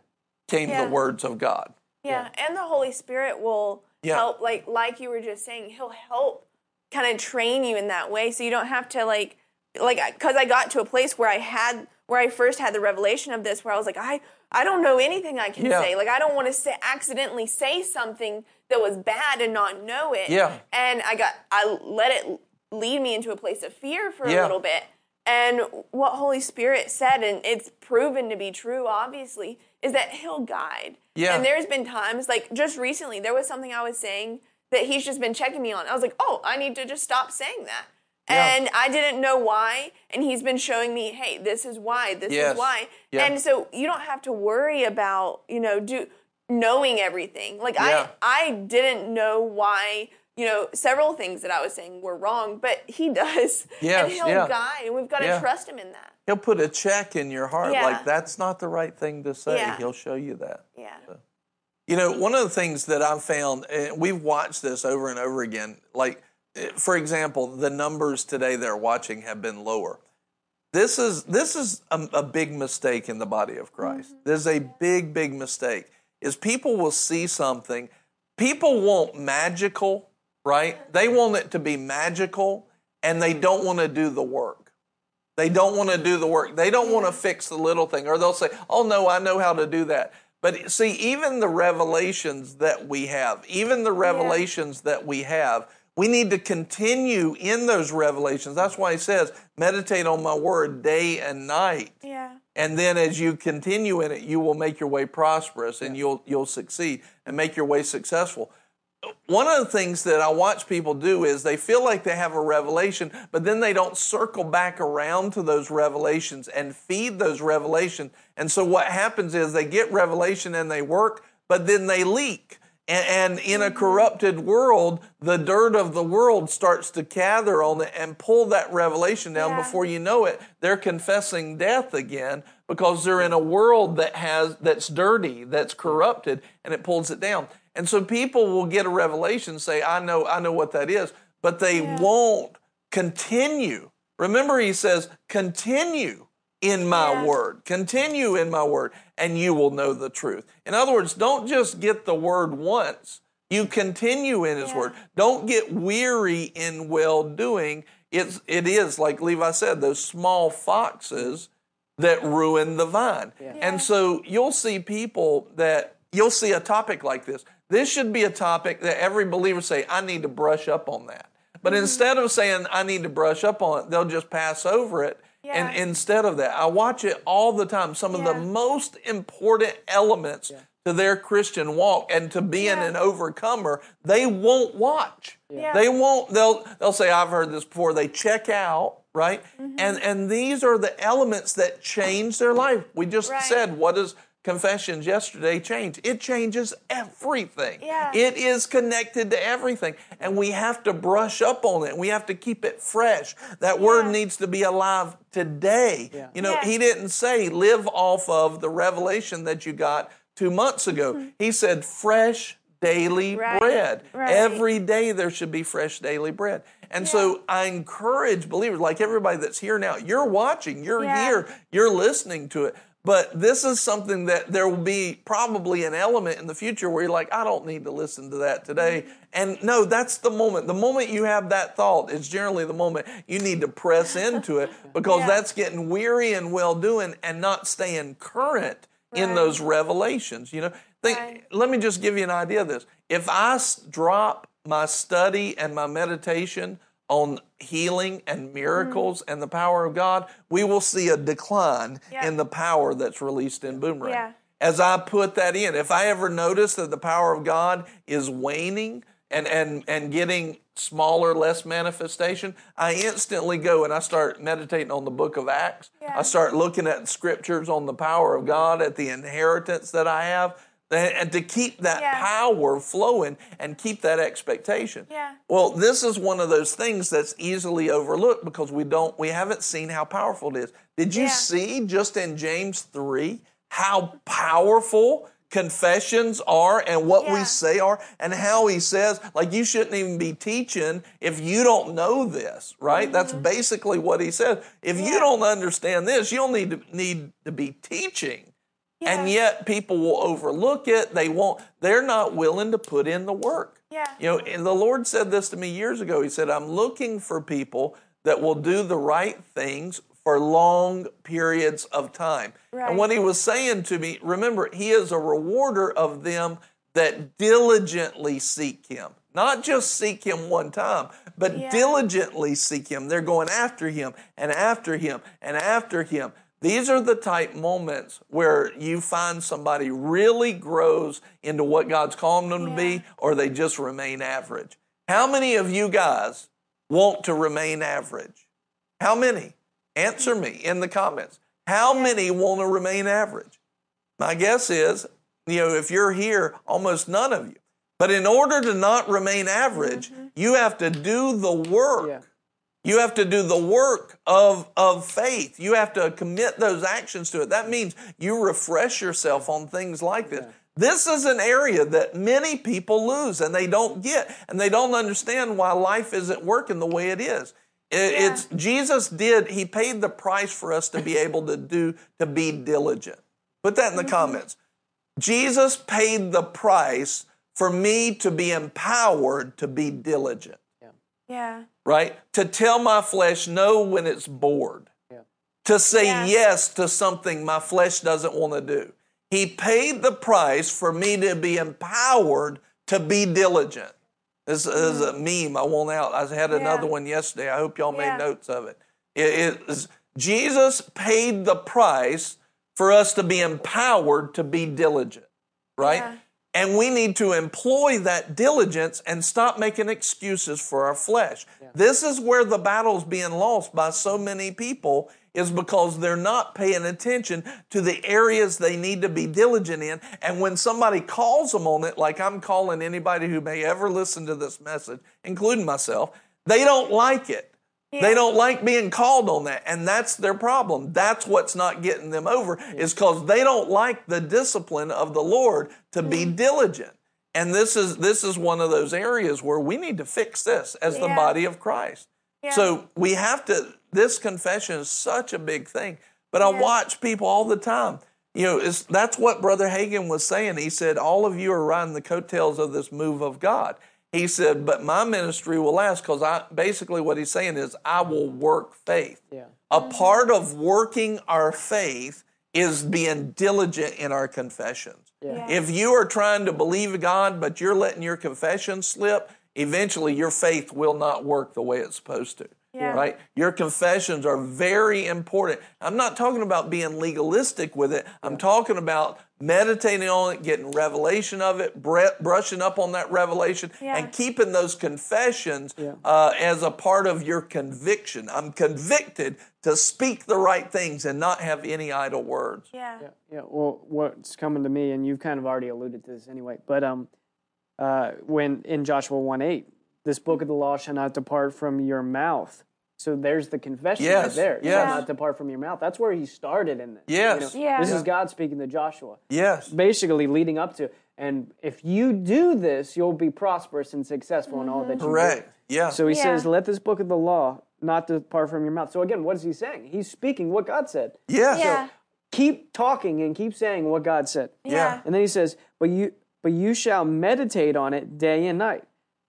came Yeah. the words of God. Yeah, and the Holy Spirit will Yeah. help like like you were just saying, he'll help kind of train you in that way so you don't have to like like cuz I got to a place where I had where I first had the revelation of this where I was like I I don't know anything I can Yeah. say. Like I don't want to say accidentally say something that was bad and not know it. Yeah. And I got I let it lead me into a place of fear for Yeah. a little bit. And what Holy Spirit said, and it's proven to be true, obviously, is that He'll guide. Yeah. And there's been times, like just recently, there was something I was saying that He's just been checking me on. I was like, oh, I need to just stop saying that. Yeah. And I didn't know why. And He's been showing me, hey, this is why, this Yes. is why. Yeah. And so you don't have to worry about, you know, do knowing everything. Like Yeah. I I didn't know why, you know, several things that I was saying were wrong, but he [laughs] does. Yes, and he'll yeah. guide, and we've got to Yeah. trust him in that. He'll put a check in your heart like that's not the right thing to say. He'll show you that. Yeah. You know, one of the things that I've found, and we've watched this over and over again, like, eh, for example, the numbers today they're watching have been lower. This is this is a, a big mistake in the body of Christ. There's a big, big mistake. Is people will see something, people want magical, right? They want it to be magical, and they don't want to do the work. They don't want to do the work. They don't want to fix the little thing, or they'll say, "Oh no, I know how to do that." But see, even the revelations that we have, even the revelations that we have, we need to continue in those revelations. That's why he says, meditate on my word day and night. Yeah. And then as you continue in it, you will make your way prosperous and you'll you'll succeed and make your way successful. One of the things that I watch people do is they feel like they have a revelation, but then they don't circle back around to those revelations and feed those revelations. And so what happens is they get revelation and they work, but then they leak. And, in a mm-hmm. corrupted world, the dirt of the world starts to gather on it and pull that revelation down. Yeah. Before you know it, they're confessing death again because they're in a world that has that's dirty, that's corrupted, and it pulls it down. And so people will get a revelation, say, "I know, I know what that is," but they won't continue. Remember, he says, "Continue." in my Yeah. word. Continue in my word, and you will know the truth. In other words, don't just get the word once. You continue in his Yeah. word. Don't get weary in well doing. It's it is like Levi said, those small foxes that ruin the vine. Yeah. And so you'll see people that you'll see a topic like this. This should be a topic that every believer say, I need to brush up on that. But Mm-hmm. instead of saying I need to brush up on it, they'll just pass over it. And instead of that, I watch it all the time. Some of the most important elements to their Christian walk and to being Yeah. an overcomer, they won't watch. Yeah. They won't. They'll they'll say, "I've heard this before." They check out, right? Mm-hmm. And and these are the elements that change their life. We just Right. said, "What does confessions yesterday change?" It changes everything. Yeah. It is connected to everything, and we have to brush up on it. We have to keep it fresh. That word needs to be alive today. Yeah. You know, Yeah. he didn't say live off of the revelation that you got two months ago. He said fresh daily Mm-hmm. Right. bread. Right. Every day there should be fresh daily bread. And so I encourage believers, like everybody that's here now, you're watching, you're Yeah. here, you're listening to it. But this is something that there will be probably an element in the future where you're like, I don't need to listen to that today. Mm-hmm. And no, that's the moment. The moment you have that thought is generally the moment you need to press into it [laughs] because Yeah. that's getting weary and well doing and not staying current in those revelations. You know, think. Right. Let me just give you an idea of this. If I drop my study and my meditation on healing and miracles and the power of God, we will see a decline Mm-hmm. In the power that's released in Boomerang. Yeah. As I put that in, if I ever notice that the power of God is waning and and and getting smaller, less manifestation, I instantly go and I start meditating on the book of Acts. Yeah. I start looking at scriptures on the power of God, at the inheritance that I have, and to keep that Yeah. power flowing and keep that expectation. Yeah. Well, this is one of those things that's easily overlooked because we don't we haven't seen how powerful it is. Did you Yeah. see just in James 3 how powerful confessions are and what we say are and how he says like you shouldn't even be teaching if you don't know this, right? That's basically what he says. If you Mm-hmm. Don't understand this, you don't need to need to be teaching. And yet people will overlook it. They won't, they're not willing to put in the work. Yeah. You know, and the Lord said this to me years ago. He said, I'm looking for people that will do the right things for long periods of time. Right. And what he was saying to me, remember, he is a rewarder of them that diligently seek him. Not just seek him one time, but Yeah. diligently seek him. They're going after him and after him and after him. These are the type moments where you find somebody really grows into what God's calling them to be, or they just remain average. How many of you guys want to remain average? How many? Answer me in the comments. How many want to remain average? My guess is, you know, if you're here, almost none of you. But in order to not remain average, mm-hmm. you have to do the work. Yeah. You have to do the work of, of faith. You have to commit those actions to it. That means you refresh yourself on things like this. This is an area that many people lose and they don't get, and they don't understand why life isn't working the way it is. It- Yeah. It's Jesus did, he paid the price for us to be able to do, to be diligent. Put that in the mm-hmm. comments. Jesus paid the price for me to be empowered to be diligent Yeah. right? To tell my flesh no when it's bored. Yeah. To say Yeah. yes to something my flesh doesn't want to do. He paid the price for me to be empowered to be diligent. This is a mm-hmm. meme I want out. I had another Yeah. one yesterday. I hope y'all made notes of it. It is Jesus paid the price for us to be empowered to be diligent, right? Yeah. And we need to employ that diligence and stop making excuses for our flesh. This is where the battle's being lost by so many people is because they're not paying attention to the areas they need to be diligent in. And when somebody calls them on it, like I'm calling anybody who may ever listen to this message, including myself, they don't like it. They don't like being called on that. And that's their problem. That's what's not getting them over is because they don't like the discipline of the Lord to be mm-hmm. diligent. And this is this is one of those areas where we need to fix this as the body of Christ. Yeah. So we have to this confession is such a big thing. But I watch people all the time. You know, it's, that's what Brother Hagin was saying. He said, All of you are riding the coattails of this move of God. He said, But my ministry will last because I basically what he's saying is, I will work faith. Yeah. A part of working our faith is being diligent in our confessions. Yeah. Yeah. If you are trying to believe God, but you're letting your confession slip, eventually your faith will not work the way it's supposed to. Yeah. Right? Your confessions are very important. I'm not talking about being legalistic with it. I'm talking about meditating on it, getting revelation of it, bre- brushing up on that revelation, Yeah. and keeping those confessions Yeah. uh, as a part of your conviction. I'm convicted to speak the right things and not have any idle words. Yeah. Yeah, yeah. Well, what's coming to me, and you've kind of already alluded to this anyway, but um, uh, when in Joshua one eight, this book of the law shall not depart from your mouth. So there's the confession right Yes, there. It yes. Shall not depart from your mouth. That's where he started in this. you Yes. know? Yeah. This is God speaking to Joshua. Yes. Basically leading up to, and if you do this, you'll be prosperous and successful in all that you do. Correct. Yeah. So he Yeah. says, "Let this book of the law not depart from your mouth." So again, what is he saying? He's speaking what God said. yes. Yeah. Keep talking and keep saying what God said. Yeah. And then he says, "But you, but you shall meditate on it day and night,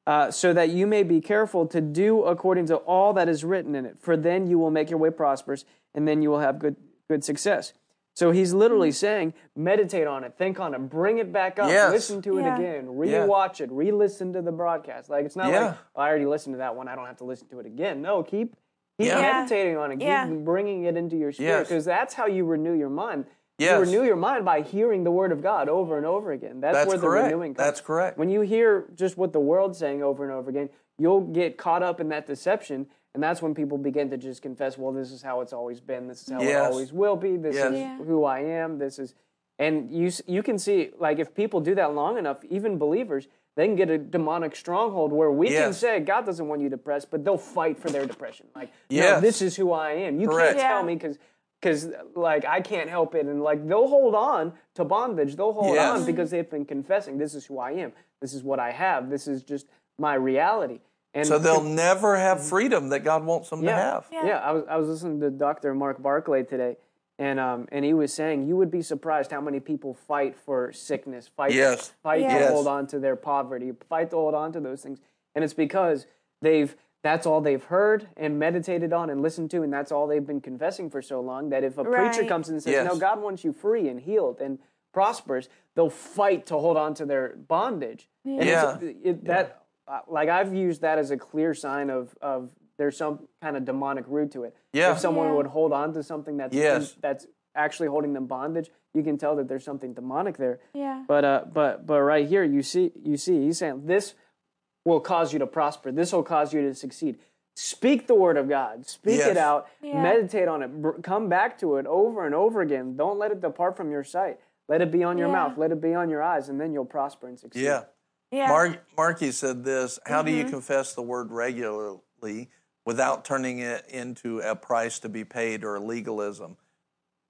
uh, so that you may be careful to do according to all that is written in it. For then you will make your way prosperous, and then you will have good good success." So he's literally saying, meditate on it, think on it, bring it back up, Yes. listen to it Yeah. again, rewatch it, re-listen to the broadcast. Like it's not Yeah. like oh, I already listened to that one, I don't have to listen to it again. No, keep keep Yeah. Yeah. meditating on it, keep Yeah. bringing it into your spirit, Yes. because that's how you renew your mind. Yes. You renew your mind by hearing the word of God over and over again. That's, That's where the correct. renewing comes. That's correct. When you hear just what the world's saying over and over again, you'll get caught up in that deception, and that's when people begin to just confess, "Well, this is how it's always been. This is how it always will be. This Yes. is Yeah. who I am. This is." And you you can see like if people do that long enough, even believers, they can get a demonic stronghold where we can say God doesn't want you depressed, but they'll fight for their depression. Like, no, this is who I am. You Correct. can't tell me because because like I can't help it, and like they'll hold on to bondage. They'll hold Yes. on because they've been confessing, "This is who I am. This is what I have. This is just my reality." And So they'll never have freedom that God wants them to yeah, have. yeah. I was I was listening to Dr. Mark Barclay today, and um and he was saying you would be surprised how many people fight for sickness, fight Yes. fight Yes. to hold on to their poverty, fight to hold on to those things, and it's because they've that's all they've heard and meditated on and listened to, and that's all they've been confessing for so long that if a preacher comes in and says, Yes. "No, God wants you free and healed and prosperous," they'll fight to hold on to their bondage. And Yeah. it's- it, that uh, like I've used that as a clear sign of of there's some kind of demonic root to it. Yeah. If someone Yeah. would hold on to something that's Yes. that's actually holding them bondage, you can tell that there's something demonic there. Yeah. But uh, but but right here, you see, you see, he's saying this will cause you to prosper. This will cause you to succeed. Speak the word of God. Speak Yes. it out. Yeah. Meditate on it. Come back to it over and over again. Don't let it depart from your sight. Let it be on your Yeah. mouth. Let it be on your eyes, and then you'll prosper and succeed. Yeah. Yeah. Mark, Marky said this How do you Mm-hmm. confess the word regularly without turning it into a price to be paid or legalism?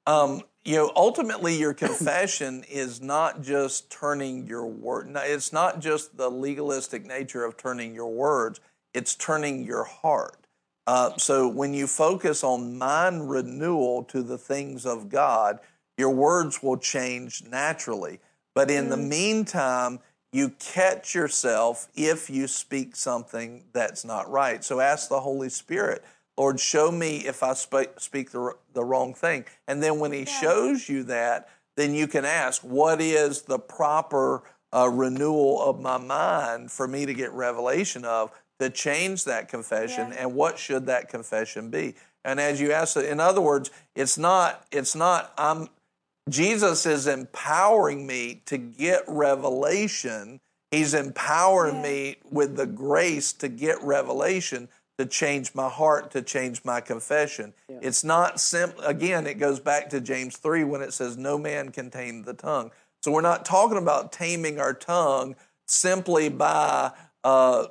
Um, you know, ultimately, your confession [laughs] is not just turning your word. It's not just the legalistic nature of turning your words. It's turning your heart. Uh, so when you focus on mind renewal to the things of God, your words will change naturally. But in the meantime, you catch yourself if you speak something that's not right. So ask the Holy Spirit, Lord, show me if I sp- speak the, the wrong thing. And then when He shows you that, then you can ask, what is the proper a renewal of my mind for me to get revelation of to change that confession Yeah. and what should that confession be and as you asked in other words it's not it's not i'm jesus is empowering me to get revelation he's empowering Yeah. me with the grace to get revelation to change my heart to change my confession. It's not simple again it goes back to james 3 when it says no man can tame the tongue. So we're not talking about taming our tongue simply by uh,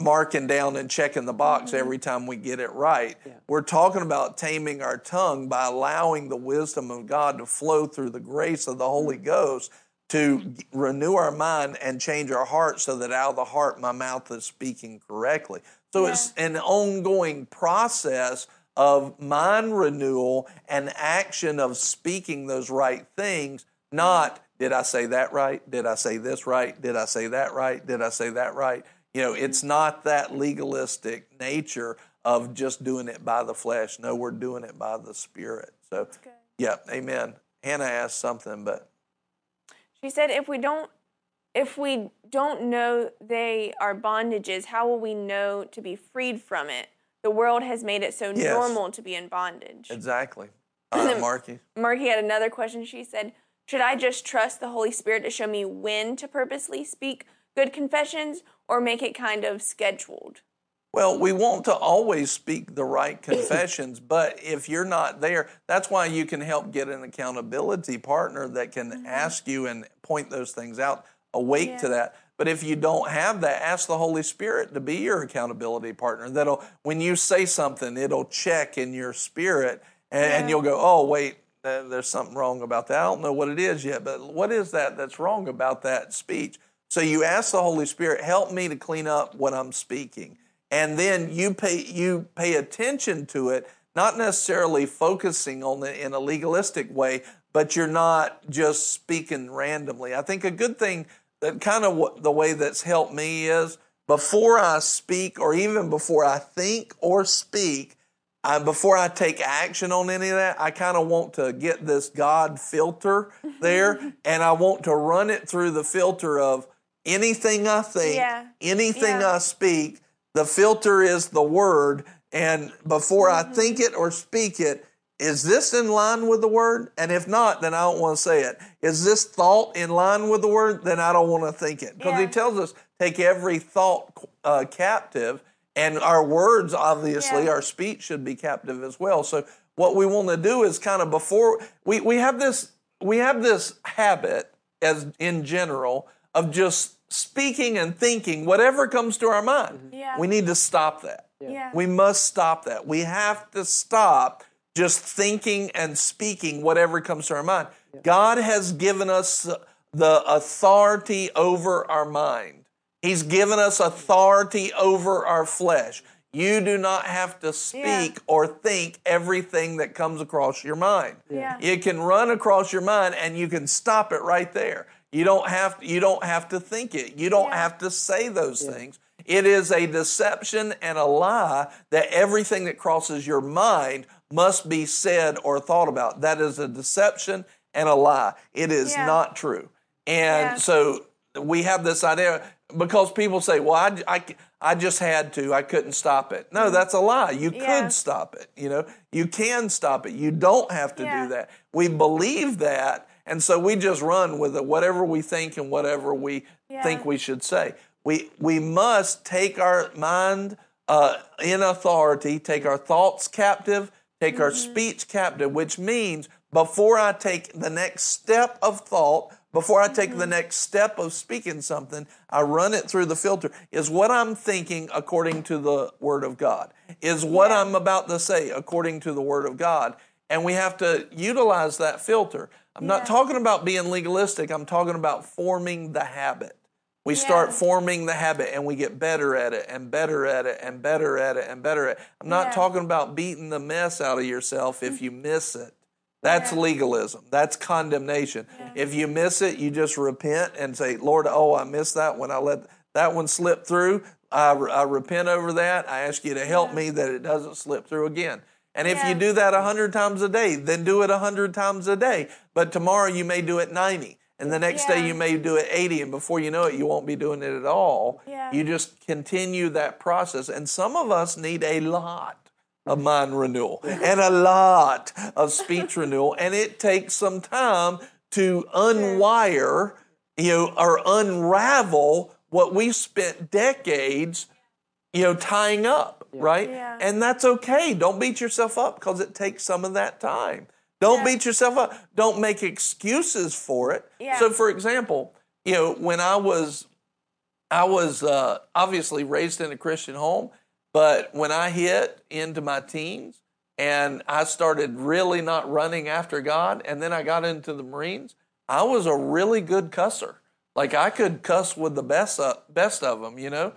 marking down and checking the box every time we get it right. We're talking about taming our tongue by allowing the wisdom of God to flow through the grace of the Holy Ghost to renew our mind and change our heart so that out of the heart my mouth is speaking correctly. So it's an ongoing process of mind renewal and action of speaking those right things, not did I say that right? Did I say this right? Did I say that right? Did I say that right? You know, mm-hmm. it's not that legalistic nature of just doing it by the flesh. No, we're doing it by the Spirit. So, yeah, amen. Hannah asked something, but She said, if we don't, if we don't know they are bondages, how will we know to be freed from it? The world has made it so Yes. normal to be in bondage. exactly. [clears throat] Uh, Marky. Marky had another question. She said, Should I just trust the Holy Spirit to show me when to purposely speak good confessions or make it kind of scheduled? Well, we want to always speak the right [laughs] confessions, but if you're not there, that's why you can help get an accountability partner that can ask you and point those things out, awake to that. But if you don't have that, ask the Holy Spirit to be your accountability partner. That'll, when you say something, it'll check in your spirit and, and you'll go, oh, wait, there's something wrong about that. I don't know what it is yet, but what is that that's wrong about that speech? So you ask the Holy Spirit, help me to clean up what I'm speaking. And then you pay you pay attention to it, not necessarily focusing on it in a legalistic way, but you're not just speaking randomly. I think a good thing that kind of what, the way that's helped me is before I speak or even before I think or speak, I, before I take action on any of that, I kind of want to get this God filter mm-hmm. there and I want to run it through the filter of anything I think, Yeah. anything Yeah. I speak, the filter is the word. And before I mm-hmm. think it or speak it, is this in line with the word? And if not, then I don't want to say it. Is this thought in line with the word? Then I don't want to think it. Because he tells us, take every thought uh, captive, and our words, obviously, Yeah. our speech should be captive as well. So what we want to do is kind of before we, we have this we have this habit as in general of just speaking and thinking whatever comes to our mind. Yeah. We need to stop that. Yeah. We must stop that. We have to stop just thinking and speaking whatever comes to our mind. God has given us the authority over our mind. He's given us authority over our flesh. You do not have to speak or think everything that comes across your mind. Yeah. It can run across your mind and you can stop it right there. You don't have you don't have to think it. You don't Yeah. have to say those things. It is a deception and a lie that everything that crosses your mind must be said or thought about. That is a deception and a lie. It is Yeah. not true. And Yeah. so we have this idea because people say, well, I, I, I just had to, I couldn't stop it. No, that's a lie. You. Yeah. could stop it. You know, you can stop it. You don't have to do that. We believe that. And so we just run with it, whatever we think and whatever we think we should say. We, we must take our mind uh, in authority, take our thoughts captive, take our Mm-hmm. speech captive, which means before I take the next step of thought, before I take Mm-hmm. the next step of speaking something, I run it through the filter. Is what I'm thinking according to the Word of God? Is what. I'm about to say according to the Word of God? And we have to utilize that filter. I'm not talking about being legalistic, I'm talking about forming the habit. We start forming the habit and we get better at it and better at it and better at it and better at it. I'm not Yeah. talking about beating the mess out of yourself if mm-hmm. you miss it. That's Yeah. legalism. That's condemnation. If you miss it, you just repent and say, Lord, oh, I missed that one. I let that one slip through. I, I repent over that. I ask you to help Yeah. me that it doesn't slip through again. And if you do that a hundred times a day, then do it a hundred times a day. But tomorrow you may do it 90. And the next day you may do it 80, and before you know it, you won't be doing it at all. Yeah. You just continue that process. And some of us need a lot of mind renewal and a lot of speech renewal. And it takes some time to unwire, you know, or unravel what we spent decades, you know, tying up, right? Yeah. And that's okay. Don't beat yourself up because it takes some of that time. Don't Yeah. beat yourself up. Don't make excuses for it. Yeah. So, for example, you know, when I was, I was uh, obviously raised in a Christian home, but when I hit into my teens and I started really not running after God, and then I got into the Marines, I was a really good cusser. Like I could cuss with the best best of them, you know.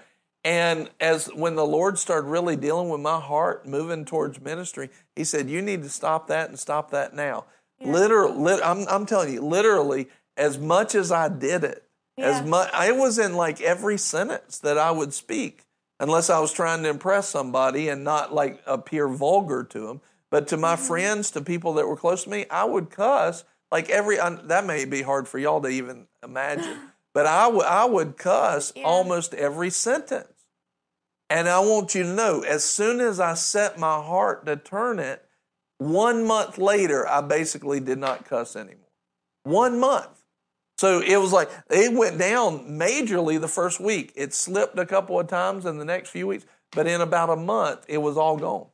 And as when the Lord started really dealing with my heart, moving towards ministry, He said, "You need to stop that and stop that now." Literally, lit, I'm, I'm telling you, literally, as much as I did it, as much I was in like every sentence that I would speak, unless I was trying to impress somebody and not like appear vulgar to them. But to Mm-hmm. my friends, to people that were close to me, I would cuss like every. That may be hard for y'all to even imagine, [sighs] but I would I would cuss Yeah. almost every sentence. And I want you to know, as soon as I set my heart to turn it, one month later, I basically did not cuss anymore. One month. So it was like it went down majorly the first week. It slipped a couple of times in the next few weeks, but in about a month, it was all gone.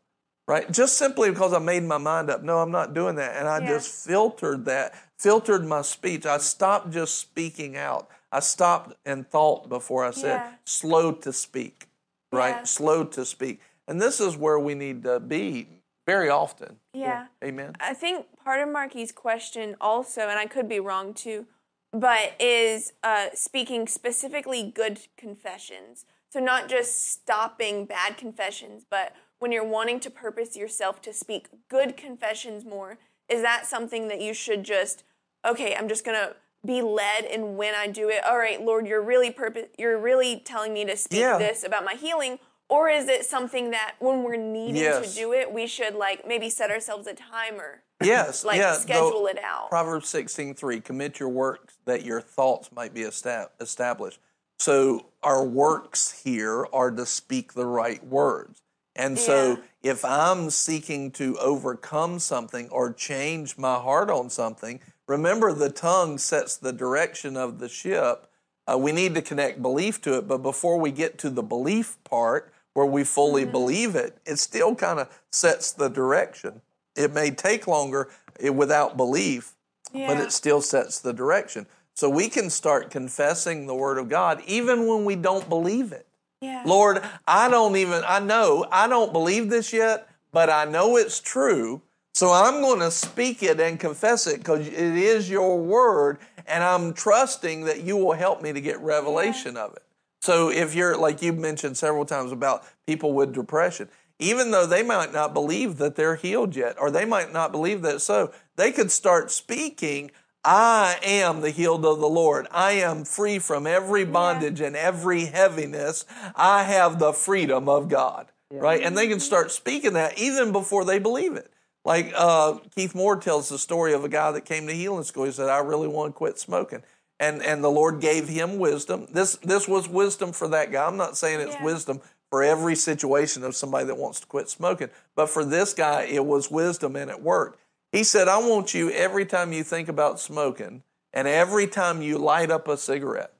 Right? Just simply because I made my mind up. No, I'm not doing that. And I Yeah. just filtered that, filtered my speech. I stopped just speaking out. I stopped and thought before I said, Yeah. slow to speak. Right? Yeah. Slow to speak. And this is where we need to be very often. Yeah. Amen. I think part of Marky's question also, and I could be wrong too, but is uh, speaking specifically good confessions. So not just stopping bad confessions, but when you're wanting to purpose yourself to speak good confessions more, is that something that you should just, okay, I'm just gonna be led in when I do it. All right, Lord, you're really purpose, you're really telling me to speak Yeah. this about my healing. Or is it something that when we're needing Yes. to do it, we should like maybe set ourselves a timer? [clears throat] Yes. like yeah, schedule the- it out. Proverbs 16:3 commit your works that your thoughts might be established. So our works here are to speak the right words. And so Yeah. if I'm seeking to overcome something or change my heart on something, remember the tongue sets the direction of the ship. Uh, we need to connect belief to it, but before we get to the belief part where we fully Mm-hmm. believe it, it still kind of sets the direction. It may take longer eh, without belief, but it still sets the direction. So we can start confessing the Word of God even when we don't believe it. Yeah. Lord, I don't even, I know, I don't believe this yet, but I know it's true. So I'm going to speak it and confess it because it is your word, and I'm trusting that you will help me to get revelation of it. So if you're, like you've mentioned several times about people with depression, even though they might not believe that they're healed yet, or they might not believe that so, they could start speaking, I am the healed of the Lord. I am free from every bondage and every heaviness. I have the freedom of God. Right? And they can start speaking that even before they believe it. Like uh, Keith Moore tells the story of a guy that came to healing school. He said, I really want to quit smoking. And, and the Lord gave him wisdom. This, this was wisdom for that guy. I'm not saying it's Yeah. wisdom for every situation of somebody that wants to quit smoking. But for this guy, it was wisdom and it worked. He said, I want you every time you think about smoking and every time you light up a cigarette,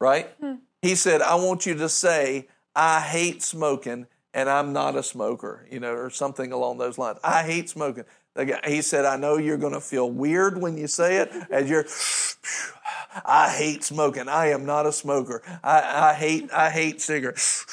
right? He said, I want you to say, I hate smoking and I'm not a smoker, you know, or something along those lines. I hate smoking. He said, I know you're going to feel weird when you say it as you're, I hate smoking. I am not a smoker. I, I hate, I hate cigarettes.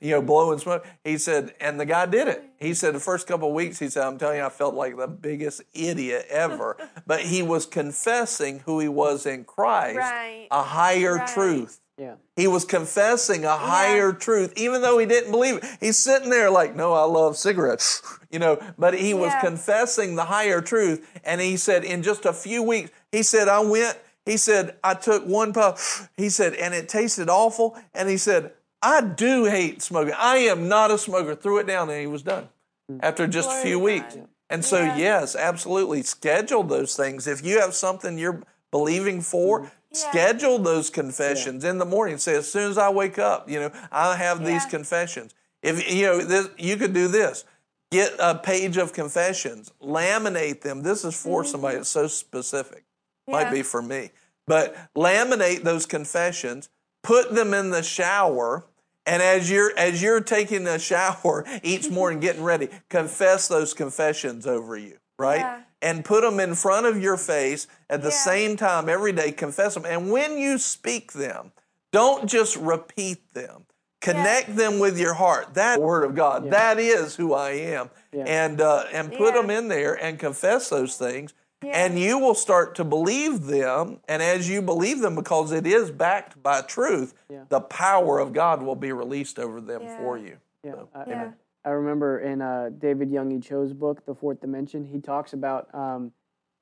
You know, blowing smoke. He said, and the guy did it. He said the first couple of weeks, he said, I'm telling you, I felt like the biggest idiot ever. [laughs] but he was confessing who he was in Christ, Right. a higher Right. truth. Yeah. He was confessing a higher truth, even though he didn't believe it. He's sitting there like, no, I love cigarettes, [laughs] you know, but he was confessing the higher truth. And he said, in just a few weeks, he said, I went, he said, I took one puff, [sighs] he said, and it tasted awful. And he said, I do hate smoking. I am not a smoker. Threw it down and he was done mm. after just a few weeks. God. And so, Yeah. yes, absolutely. Schedule those things. If you have something you're believing for, mm. Yeah. Schedule those confessions in the morning. Say, as soon as I wake up, you know, I have these Yeah. confessions. If you know, this, you could do this. Get a page of confessions, laminate them. This is for somebody mm-hmm. that's so specific. Might be for me. But laminate those confessions, put them in the shower, and as you're as you're taking a [laughs] shower each morning, getting ready, confess those confessions over you, right? Yeah. And put them in front of your face at the Yeah. same time every day. Confess them, and when you speak them, don't just repeat them. Connect them with your heart. That word of God. That is who I am. Yeah. And uh, and put Yeah. them in there and confess those things. Yeah. And you will start to believe them. And as you believe them, because it is backed by truth, Yeah. the power of God will be released over them Yeah. for you. Yeah, So, I, Yeah. I remember in uh, David Yonggi. Cho's book, The Fourth Dimension, he talks about um,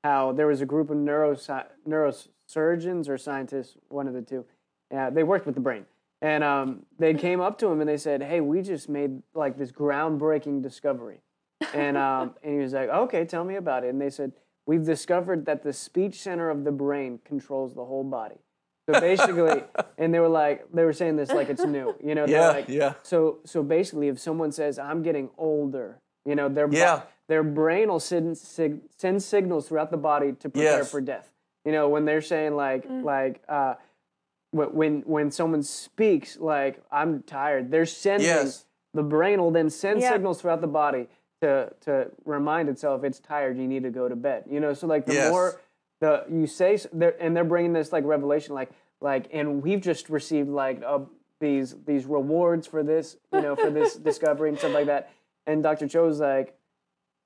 how there was a group of neurosci- neurosurgeons or scientists, one of the two. Yeah, they worked with the brain, and um, they came up to him and they said, "Hey, we just made like this groundbreaking discovery," and um, and he was like, "Okay, tell me about it." And they said, "We've discovered that the speech center of the brain controls the whole body." So basically, and they were like, they were saying this like it's new, you know? they're Yeah, like, yeah. so so basically, if someone says I'm getting older, you know, their Yeah. their brain will send sig- send signals throughout the body to prepare Yes. for death. You know, when they're saying like like uh, when when someone speaks like I'm tired, they're sending Yes. the brain will then send Yeah. signals throughout the body to to remind itself it's tired. You need to go to bed. You know, so like the Yes. more the you say they're, and they're bringing this like revelation like like and we've just received like uh, these these rewards for this you know for this [laughs] discovery and stuff like that and dr cho was like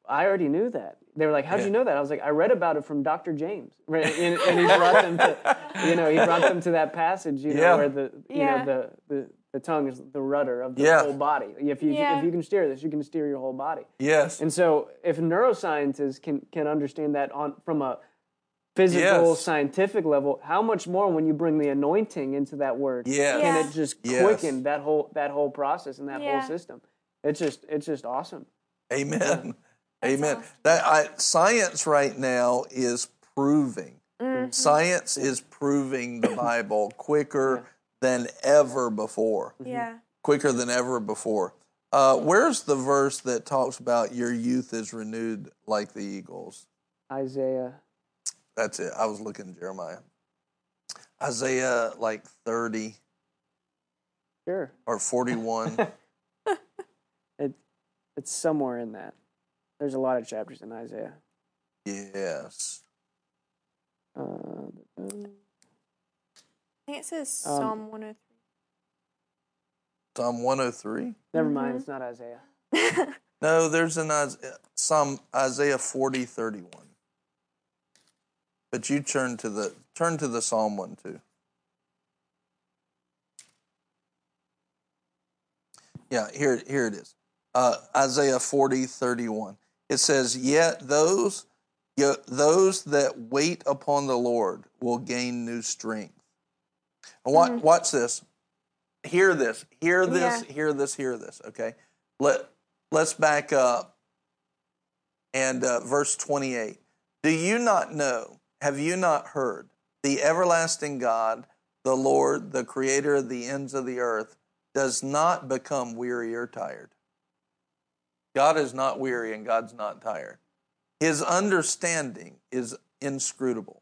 i already knew that they were like how'd Yeah. you know that i was like i read about it from dr james [laughs] and, and he brought them to you know he brought them to that passage you know Yeah. where the you Yeah. know the, the the tongue is the rudder of the Yeah. whole body if you Yeah. if you can steer this you can steer your whole body Yes. and so, if neuroscientists can can understand that on from a physical, Yes. scientific level, how much more when you bring the anointing into that word? Yes. Can it just Yes. quicken that whole that whole process and that Yeah. whole system? It's just it's just awesome. Amen. Amen. awesome. That I, science right now is proving. Mm-hmm. Science is proving the Bible quicker than ever before. Yeah. Quicker than ever before. Uh, where's the verse that talks about your youth is renewed like the eagles? Isaiah. That's it. I was looking at Jeremiah. Isaiah like 30 Sure. or 41. [laughs] It it's somewhere in that. There's a lot of chapters in Isaiah. yes. Uh, I think it says Um, Psalm 103. Psalm 103. never mind, it's not Isaiah. [laughs] [laughs] No, there's an Isaiah, some Isaiah 40, 31. But you turn to the turn to the Psalm one too. Yeah, here here it is. Uh, Isaiah 40, 31. It says, Yet those yet those that wait upon the Lord will gain new strength. And what, watch this. Hear this. Hear this. Yeah. Hear this. Hear this. Okay. Let let's back up. And uh, verse 28. Do you not know? Have you not heard? The everlasting God, the Lord, the creator of the ends of the earth, does not become weary or tired. God is not weary and God's not tired. His understanding is inscrutable.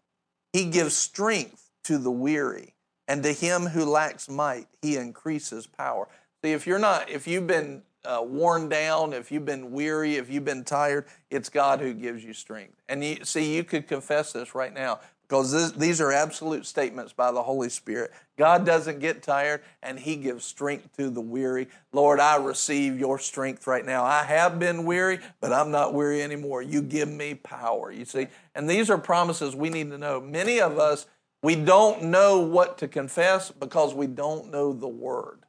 He gives strength to the weary, and to him who lacks might, he increases power. See, if you're not, if you've been uh, worn down, if you've been weary, if you've been tired, it's God who gives you strength. And you see, you could confess this right now because this, these are absolute statements by the Holy Spirit. God doesn't get tired, and He gives strength to the weary. Lord, I receive your strength right now. I have been weary, but I'm not weary anymore. You give me power, you see. And these are promises we need to know. Many of us, we don't know what to confess because we don't know the word.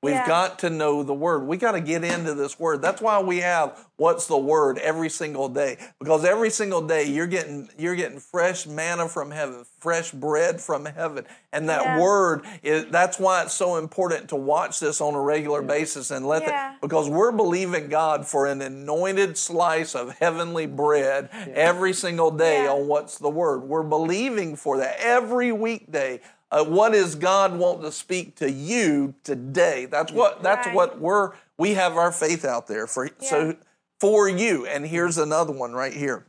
We've Yeah. got to know the word. We got to get into this word. That's why we have what's the word every single day. Because every single day you're getting you're getting fresh manna from heaven, fresh bread from heaven. And that Yeah. word is that's why it's so important to watch this on a regular basis and let Yeah. the, because we're believing God for an anointed slice of heavenly bread every single day Yeah. on what's the word. We're believing for that every weekday. Uh, what does God want to speak to you today? That's what that's Right. what we're we have our faith out there for so for you. And here's another one right here.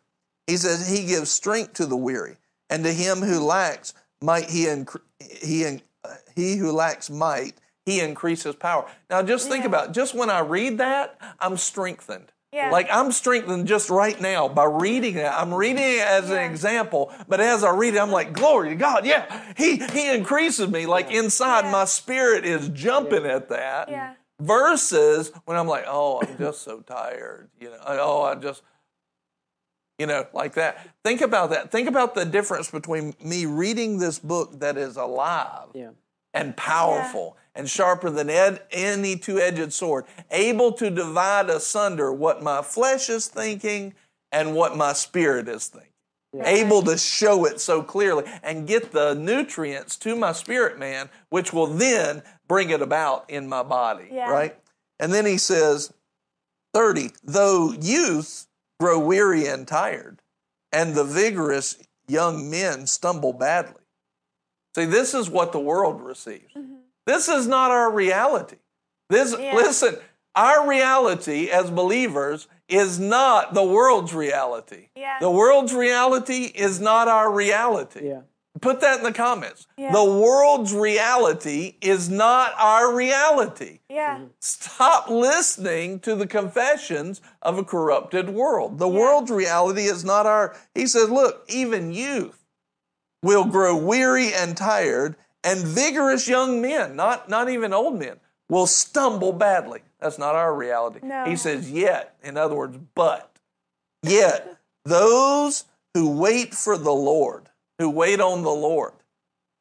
He says he gives strength to the weary, and to him who lacks might he incre- he in- uh, he who lacks might he increases power. Now just think Yeah. about it. just when I read that, I'm strengthened. Yeah. Like I'm strengthened just right now by reading it. I'm reading it as an example, but as I read it, I'm like, glory to God. Yeah, He He increases me. Like inside, Yeah. my spirit is jumping at that. Yeah. Versus when I'm like, oh, I'm just so tired. You know, oh, I just, you know, like that. Think about that. Think about the difference between me reading this book that is alive Yeah. and powerful and sharper than ed- any two edged sword, able to divide asunder what my flesh is thinking and what my spirit is thinking. Able to show it so clearly and get the nutrients to my spirit man, which will then bring it about in my body. Yeah. Right? And then he says, 30, though youth grow weary and tired, and the vigorous young men stumble badly. See, this is what the world receives. Mm-hmm. This is not our reality. This Yeah. listen, our reality as believers is not the world's reality. Yeah. The world's reality is not our reality. Yeah. Put that in the comments. Yeah. The world's reality is not our reality. Yeah. Mm-hmm. Stop listening to the confessions of a corrupted world. The world's reality is not our. He says, look, even youth will grow weary and tired, and vigorous young men, not, not even old men, will stumble badly. That's not our reality. No. He says, yet, in other words, but, yet, those who wait for the Lord, who wait on the Lord,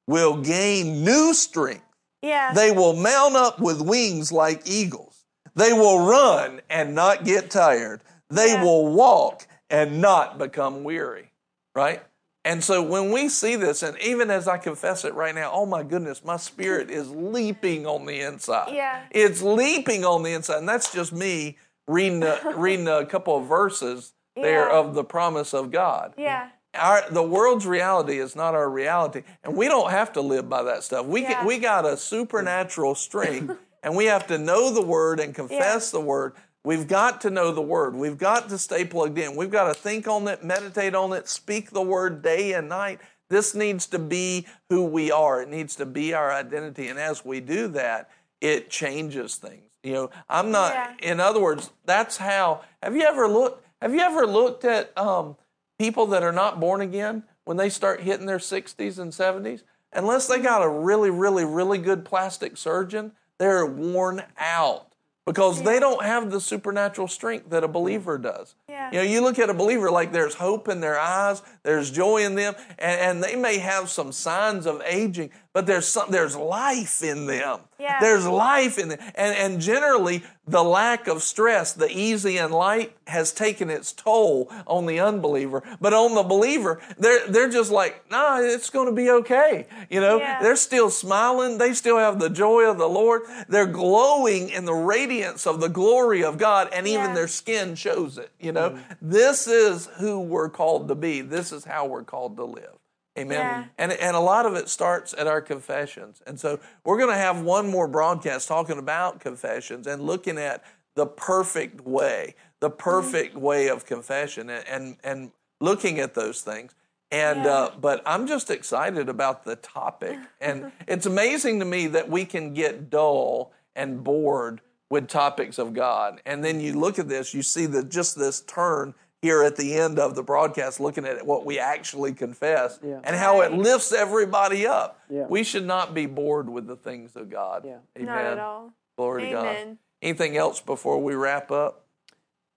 will gain new strength. Yeah. They will mount up with wings like eagles. They will run and not get tired. They Yeah. will walk and not become weary. Right? And so when we see this, and even as I confess it right now, oh my goodness, my spirit [laughs] is leaping on the inside. Yeah. It's leaping on the inside. And that's just me reading a, [laughs] reading a couple of verses there Yeah. of the promise of God yeah. our the world's reality is not our reality and we don't have to live by that stuff we Yeah. get, we got a [laughs] supernatural strength and we have to know the word and confess the word we've got to know the word. We've got to stay plugged in. We've got to think on it meditate on it speak the word day and night. This needs to be who we are. It needs to be our identity. And as we do that it changes things. You know i'm not Yeah. in other words that's how have you ever looked have you ever looked at um, people that are not born again when they start hitting their 60s and 70s unless they got a really really really good plastic surgeon they're worn out because they don't have the supernatural strength that a believer does Yeah. you know you look at a believer like there's hope in their eyes there's joy in them and, and they may have some signs of aging but there's some there's life in them. Yeah. there's life in them. And, and generally the lack of stress the easy and light has taken its toll on the unbeliever. But on the believer they're they're just like nah it's going to be okay. You know? Yeah. they're still smiling. They still have the joy of the lord. They're glowing in the radiance of the glory of god and even Yeah. their skin shows it you know? Mm. This is who we're called to be. This is how we're called to live Amen. Yeah. And and a lot of it starts at our confessions. And so we're going to have one more broadcast talking about confessions and looking at the perfect way, the perfect way of confession and and, and looking at those things. And Yeah. uh, but I'm just excited about the topic. [laughs] And it's amazing to me that we can get dull and bored with topics of God. And then you look at this, you see that just this turn here at the end of the broadcast, looking at what we actually confess Yeah. and how it lifts everybody up. Yeah. We should not be bored with the things of God. Yeah. Amen. Not at all. Glory to God. Anything else before we wrap up?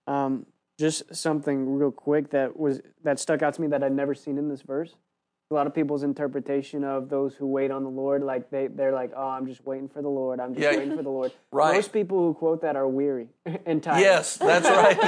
Um, just something real quick that was that stuck out to me that I'd never seen in this verse a lot of people's interpretation of those who wait on the Lord, like they they're like, oh, I'm just waiting for the Lord. I'm just Yeah. waiting for the Lord. [laughs] Right. Most people who quote that are weary [laughs] and tired. Yes, that's [laughs] right.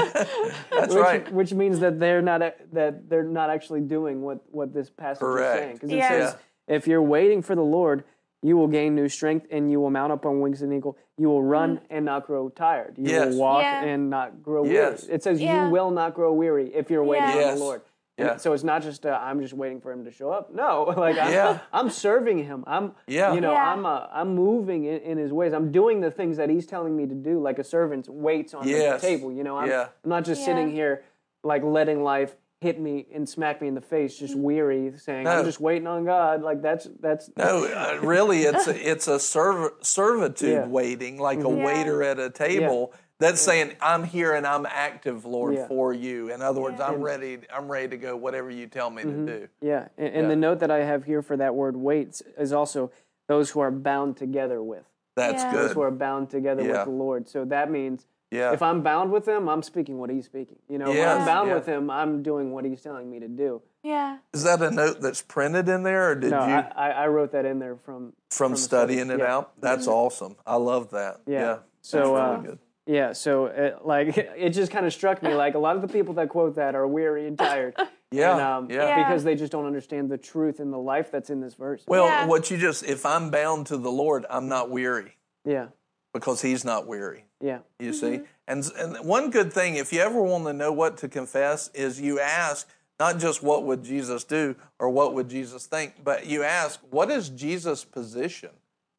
that's which, right. Which means that they're not uh, that they're not actually doing what what this passage Correct. is saying. Because it Yeah. says, if you're waiting for the Lord, you will gain new strength, and you will mount up on wings of an eagle. You will run mm. and not grow tired. You Yes. will walk Yeah. and not grow Yes. weary. It says Yeah. you will not grow weary if you're waiting Yeah. on Yes. the Lord. And Yeah. So it's not just uh, I'm just waiting for him to show up. No, [laughs] like I'm, Yeah. I'm serving him. I'm Yeah. you know Yeah. I'm uh, I'm moving in, in his ways. I'm doing the things that he's telling me to do, like a servant waits on Yes. the table. You know, I'm, Yeah. I'm not just Yeah. sitting here like letting life hit me and smack me in the face, just weary, saying No. I'm just waiting on God. Like that's that's No, uh, really, it's a, [laughs] it's a serv- servitude Yeah. Mm-hmm. waiting, like a Yeah. waiter at a table. That's saying, "I'm here and I'm active, Lord, Yeah. for you." In other words, Yeah. I'm ready. I'm ready to go. Whatever you tell me Mm-hmm. to do. yeah. And, and Yeah. the note that I have here for that word waits is also those who are bound together with. That's Yeah. Those good. who are bound together Yeah. with the Lord. So that means Yeah. if I'm bound with him, I'm speaking what he's speaking. You know, when Yes. I'm bound Yeah. with him, I'm doing what he's telling me to do. Yeah. Is that a note that's printed in there, or did No, you I, I, I wrote that in there from from a studying it Yeah. out? That's awesome. I love that. Yeah. Yeah. So, That's uh, good. Yeah, so it, like [laughs] it just kind of struck me like a lot of the people that quote that are weary and tired. [laughs] Yeah. and, um, yeah. Yeah. because they just don't understand the truth and the life that's in this verse. Well, Yeah. what you just if I'm bound to the Lord, I'm not weary yeah, because He's not weary. Yeah, You see, mm-hmm. and and one good thing, if you ever want to know what to confess, is you ask not just what would Jesus do or what would Jesus think, but you ask what is Jesus' position?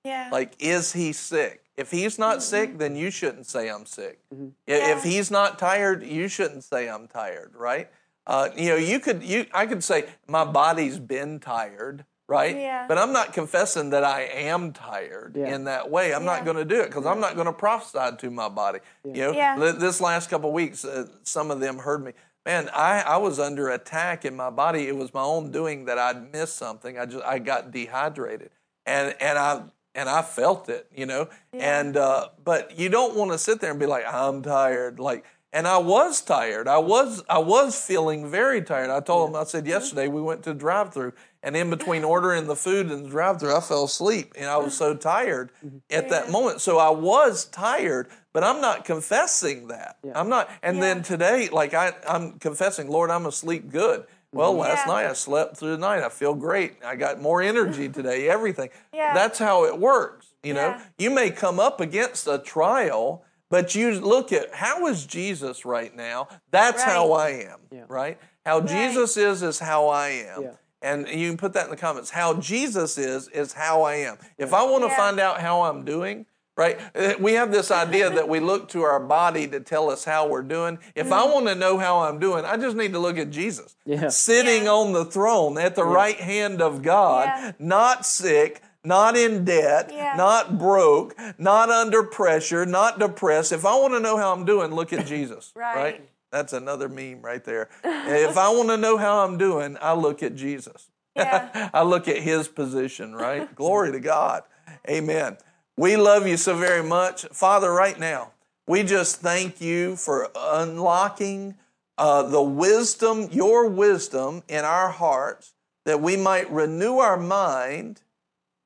Yeah. Like, is he sick? If he's not mm-hmm. sick, then you shouldn't say I'm sick. Mm-hmm. Yeah. If he's not tired, you shouldn't say I'm tired, right? Uh, you know, you could you I could say my body's been tired, right? Yeah. But I'm not confessing that I am tired Yeah. in that way. I'm not going to do it because I'm not going to prophesy to my body. You know, Yeah. This last couple of weeks, uh, some of them heard me. Man, I, I was under attack in my body. It was my own doing that I'd missed something. I just I got dehydrated, and and I and I felt it, you know. And uh, but you don't want to sit there and be like, I'm tired, like. And I was tired. I was I was feeling very tired. I told them I said yesterday we went to drive through and in between ordering the food and the drive through I fell asleep and I was so tired mm-hmm. at that moment. So I was tired, but I'm not confessing that. I'm not and then today like I I'm confessing, Lord, I'm asleep good. Well, mm-hmm. last Yeah. night I slept through the night. I feel great. I got more energy [laughs] today, everything. Yeah. That's how it works. You know, Yeah. you may come up against a trial, but you look at how is Jesus right now? That's how I am, right? How Jesus is is how I am. Yeah. And you can put that in the comments. How Jesus is is how I am. If I want to Yeah. find out how I'm doing, right? uh, We have this idea that we look to our body to tell us how we're doing. If I want to know how I'm doing, I just need to look at Jesus. Yeah. Sitting Yeah. on the throne at the right hand of God, Yeah. not sick, not in debt, Yeah. not broke, not under pressure, not depressed. If I want to know how I'm doing, look at Jesus. Right. That's another meme right there. [laughs] if I want to know how I'm doing, I look at Jesus. Yeah. [laughs] I look at his position, right? [laughs] Glory to God. Amen. We love you so very much. Father, right now, we just thank you for unlocking uh, the wisdom, your wisdom in our hearts, that we might renew our mind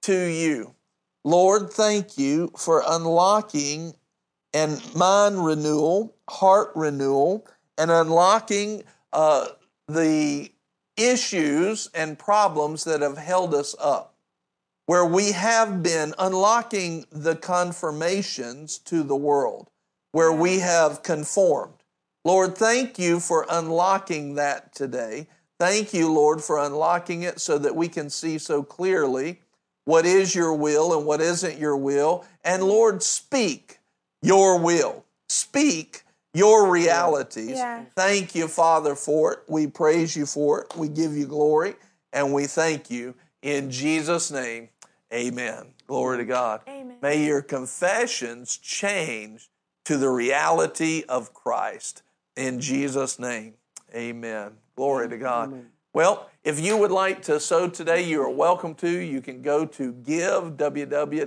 to you. Lord, thank you for unlocking and mind renewal, heart renewal, and unlocking uh, the issues and problems that have held us up. Where we have been unlocking the confirmations to the world, where we have conformed. Lord, thank you for unlocking that today. Thank you, Lord, for unlocking it so that we can see so clearly what is your will and what isn't your will. And Lord, speak your will. Speak your realities. Yeah. Thank you, Father, for it. We praise you for it. We give you glory and we thank you. In Jesus' name, amen. Glory to God. Amen. May your confessions change to the reality of Christ. In Jesus' name, amen. Glory to God. Well, if you would like to sow today, you are welcome to. You can go to giveww.org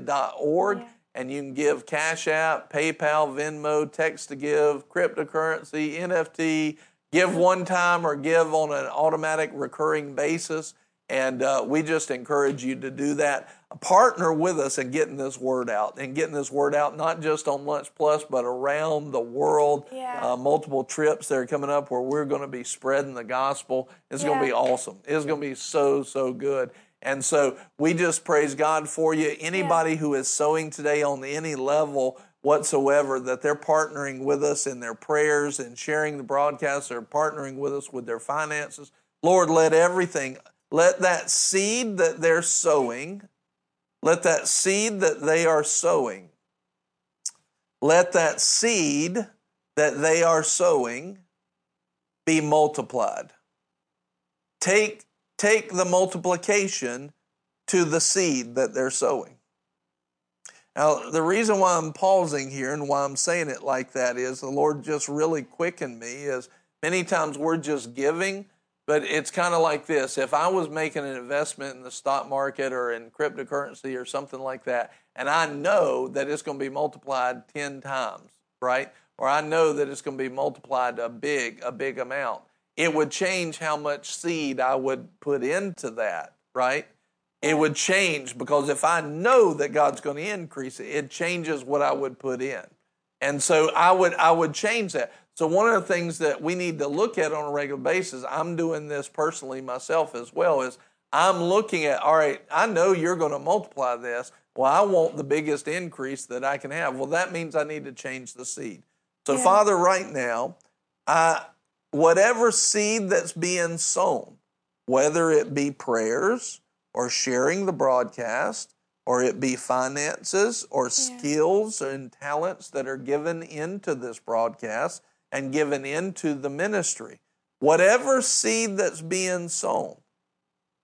Yeah. And you can give Cash App, PayPal, Venmo, text to give, cryptocurrency, NFT, give one time or give on an automatic recurring basis. And uh, we just encourage you to do that. Partner with us in getting this word out and getting this word out, not just on Lunch Plus, but around the world. Yeah. Uh, multiple trips that are coming up where we're going to be spreading the gospel. It's going to be awesome. It's going to be so, so good. And so we just praise God for you. Anybody who is sowing today on any level whatsoever, that they're partnering with us in their prayers and sharing the broadcast, they're partnering with us with their finances. Lord, let everything, let that seed that they're sowing, let that seed that they are sowing, let that seed that they are sowing be multiplied. Take, take the multiplication to the seed that they're sowing. Now, the reason why I'm pausing here and why I'm saying it like that is the Lord just really quickened me. Is many times we're just giving, but it's kind of like this. If I was making an investment in the stock market or in cryptocurrency or something like that, and I know that it's going to be multiplied 10 times, right? Or I know that it's going to be multiplied a big, a big amount, it would change how much seed I would put into that, right? It would change because if I know that God's going to increase it, it changes what I would put in. And so I would I would change that. So one of the things that we need to look at on a regular basis, I'm doing this personally myself as well, is I'm looking at, all right, I know you're going to multiply this. Well, I want the biggest increase that I can have. Well, that means I need to change the seed. So, Yeah. Father, right now, I, whatever seed that's being sown, whether it be prayers or sharing the broadcast, or it be finances or skills and talents that are given into this broadcast and given into the ministry. Whatever seed that's being sown,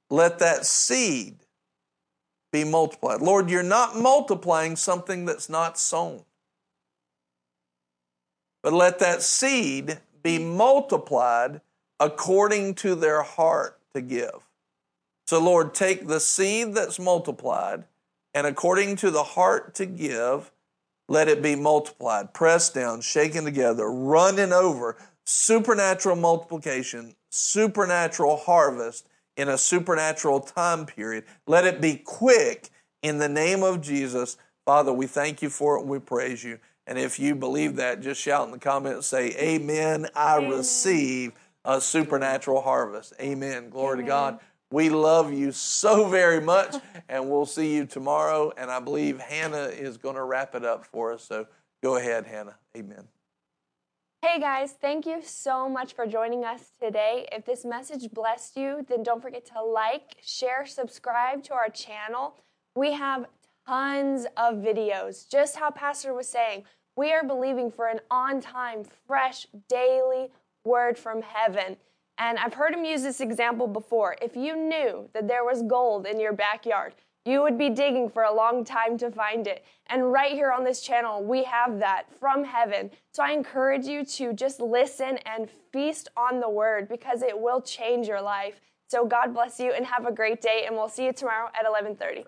let that seed be multiplied. Lord, you're not multiplying something that's not sown. But let that seed be mm-hmm. multiplied according to their heart to give. So, Lord, take the seed that's multiplied, and according to the heart to give, let it be multiplied, pressed down, shaken together, running over, supernatural multiplication, supernatural harvest in a supernatural time period. Let it be quick in the name of Jesus. Father, we thank you for it and we praise you. And if you believe that, just shout in the comments, say, Amen. I Amen. receive a supernatural harvest. Amen. Glory to God. We love you so very much, and we'll see you tomorrow. And I believe Hannah is going to wrap it up for us. So go ahead, Hannah. Amen. Hey guys, thank you so much for joining us today. If this message blessed you, then don't forget to like, share, subscribe to our channel. We have tons of videos. Just how Pastor was saying, we are believing for an on time, fresh, daily word from heaven. And I've heard him use this example before. If you knew that there was gold in your backyard, you would be digging for a long time to find it. And right here on this channel, we have that from heaven. So I encourage you to just listen and feast on the word because it will change your life. So God bless you and have a great day and we'll see you tomorrow at 11:30.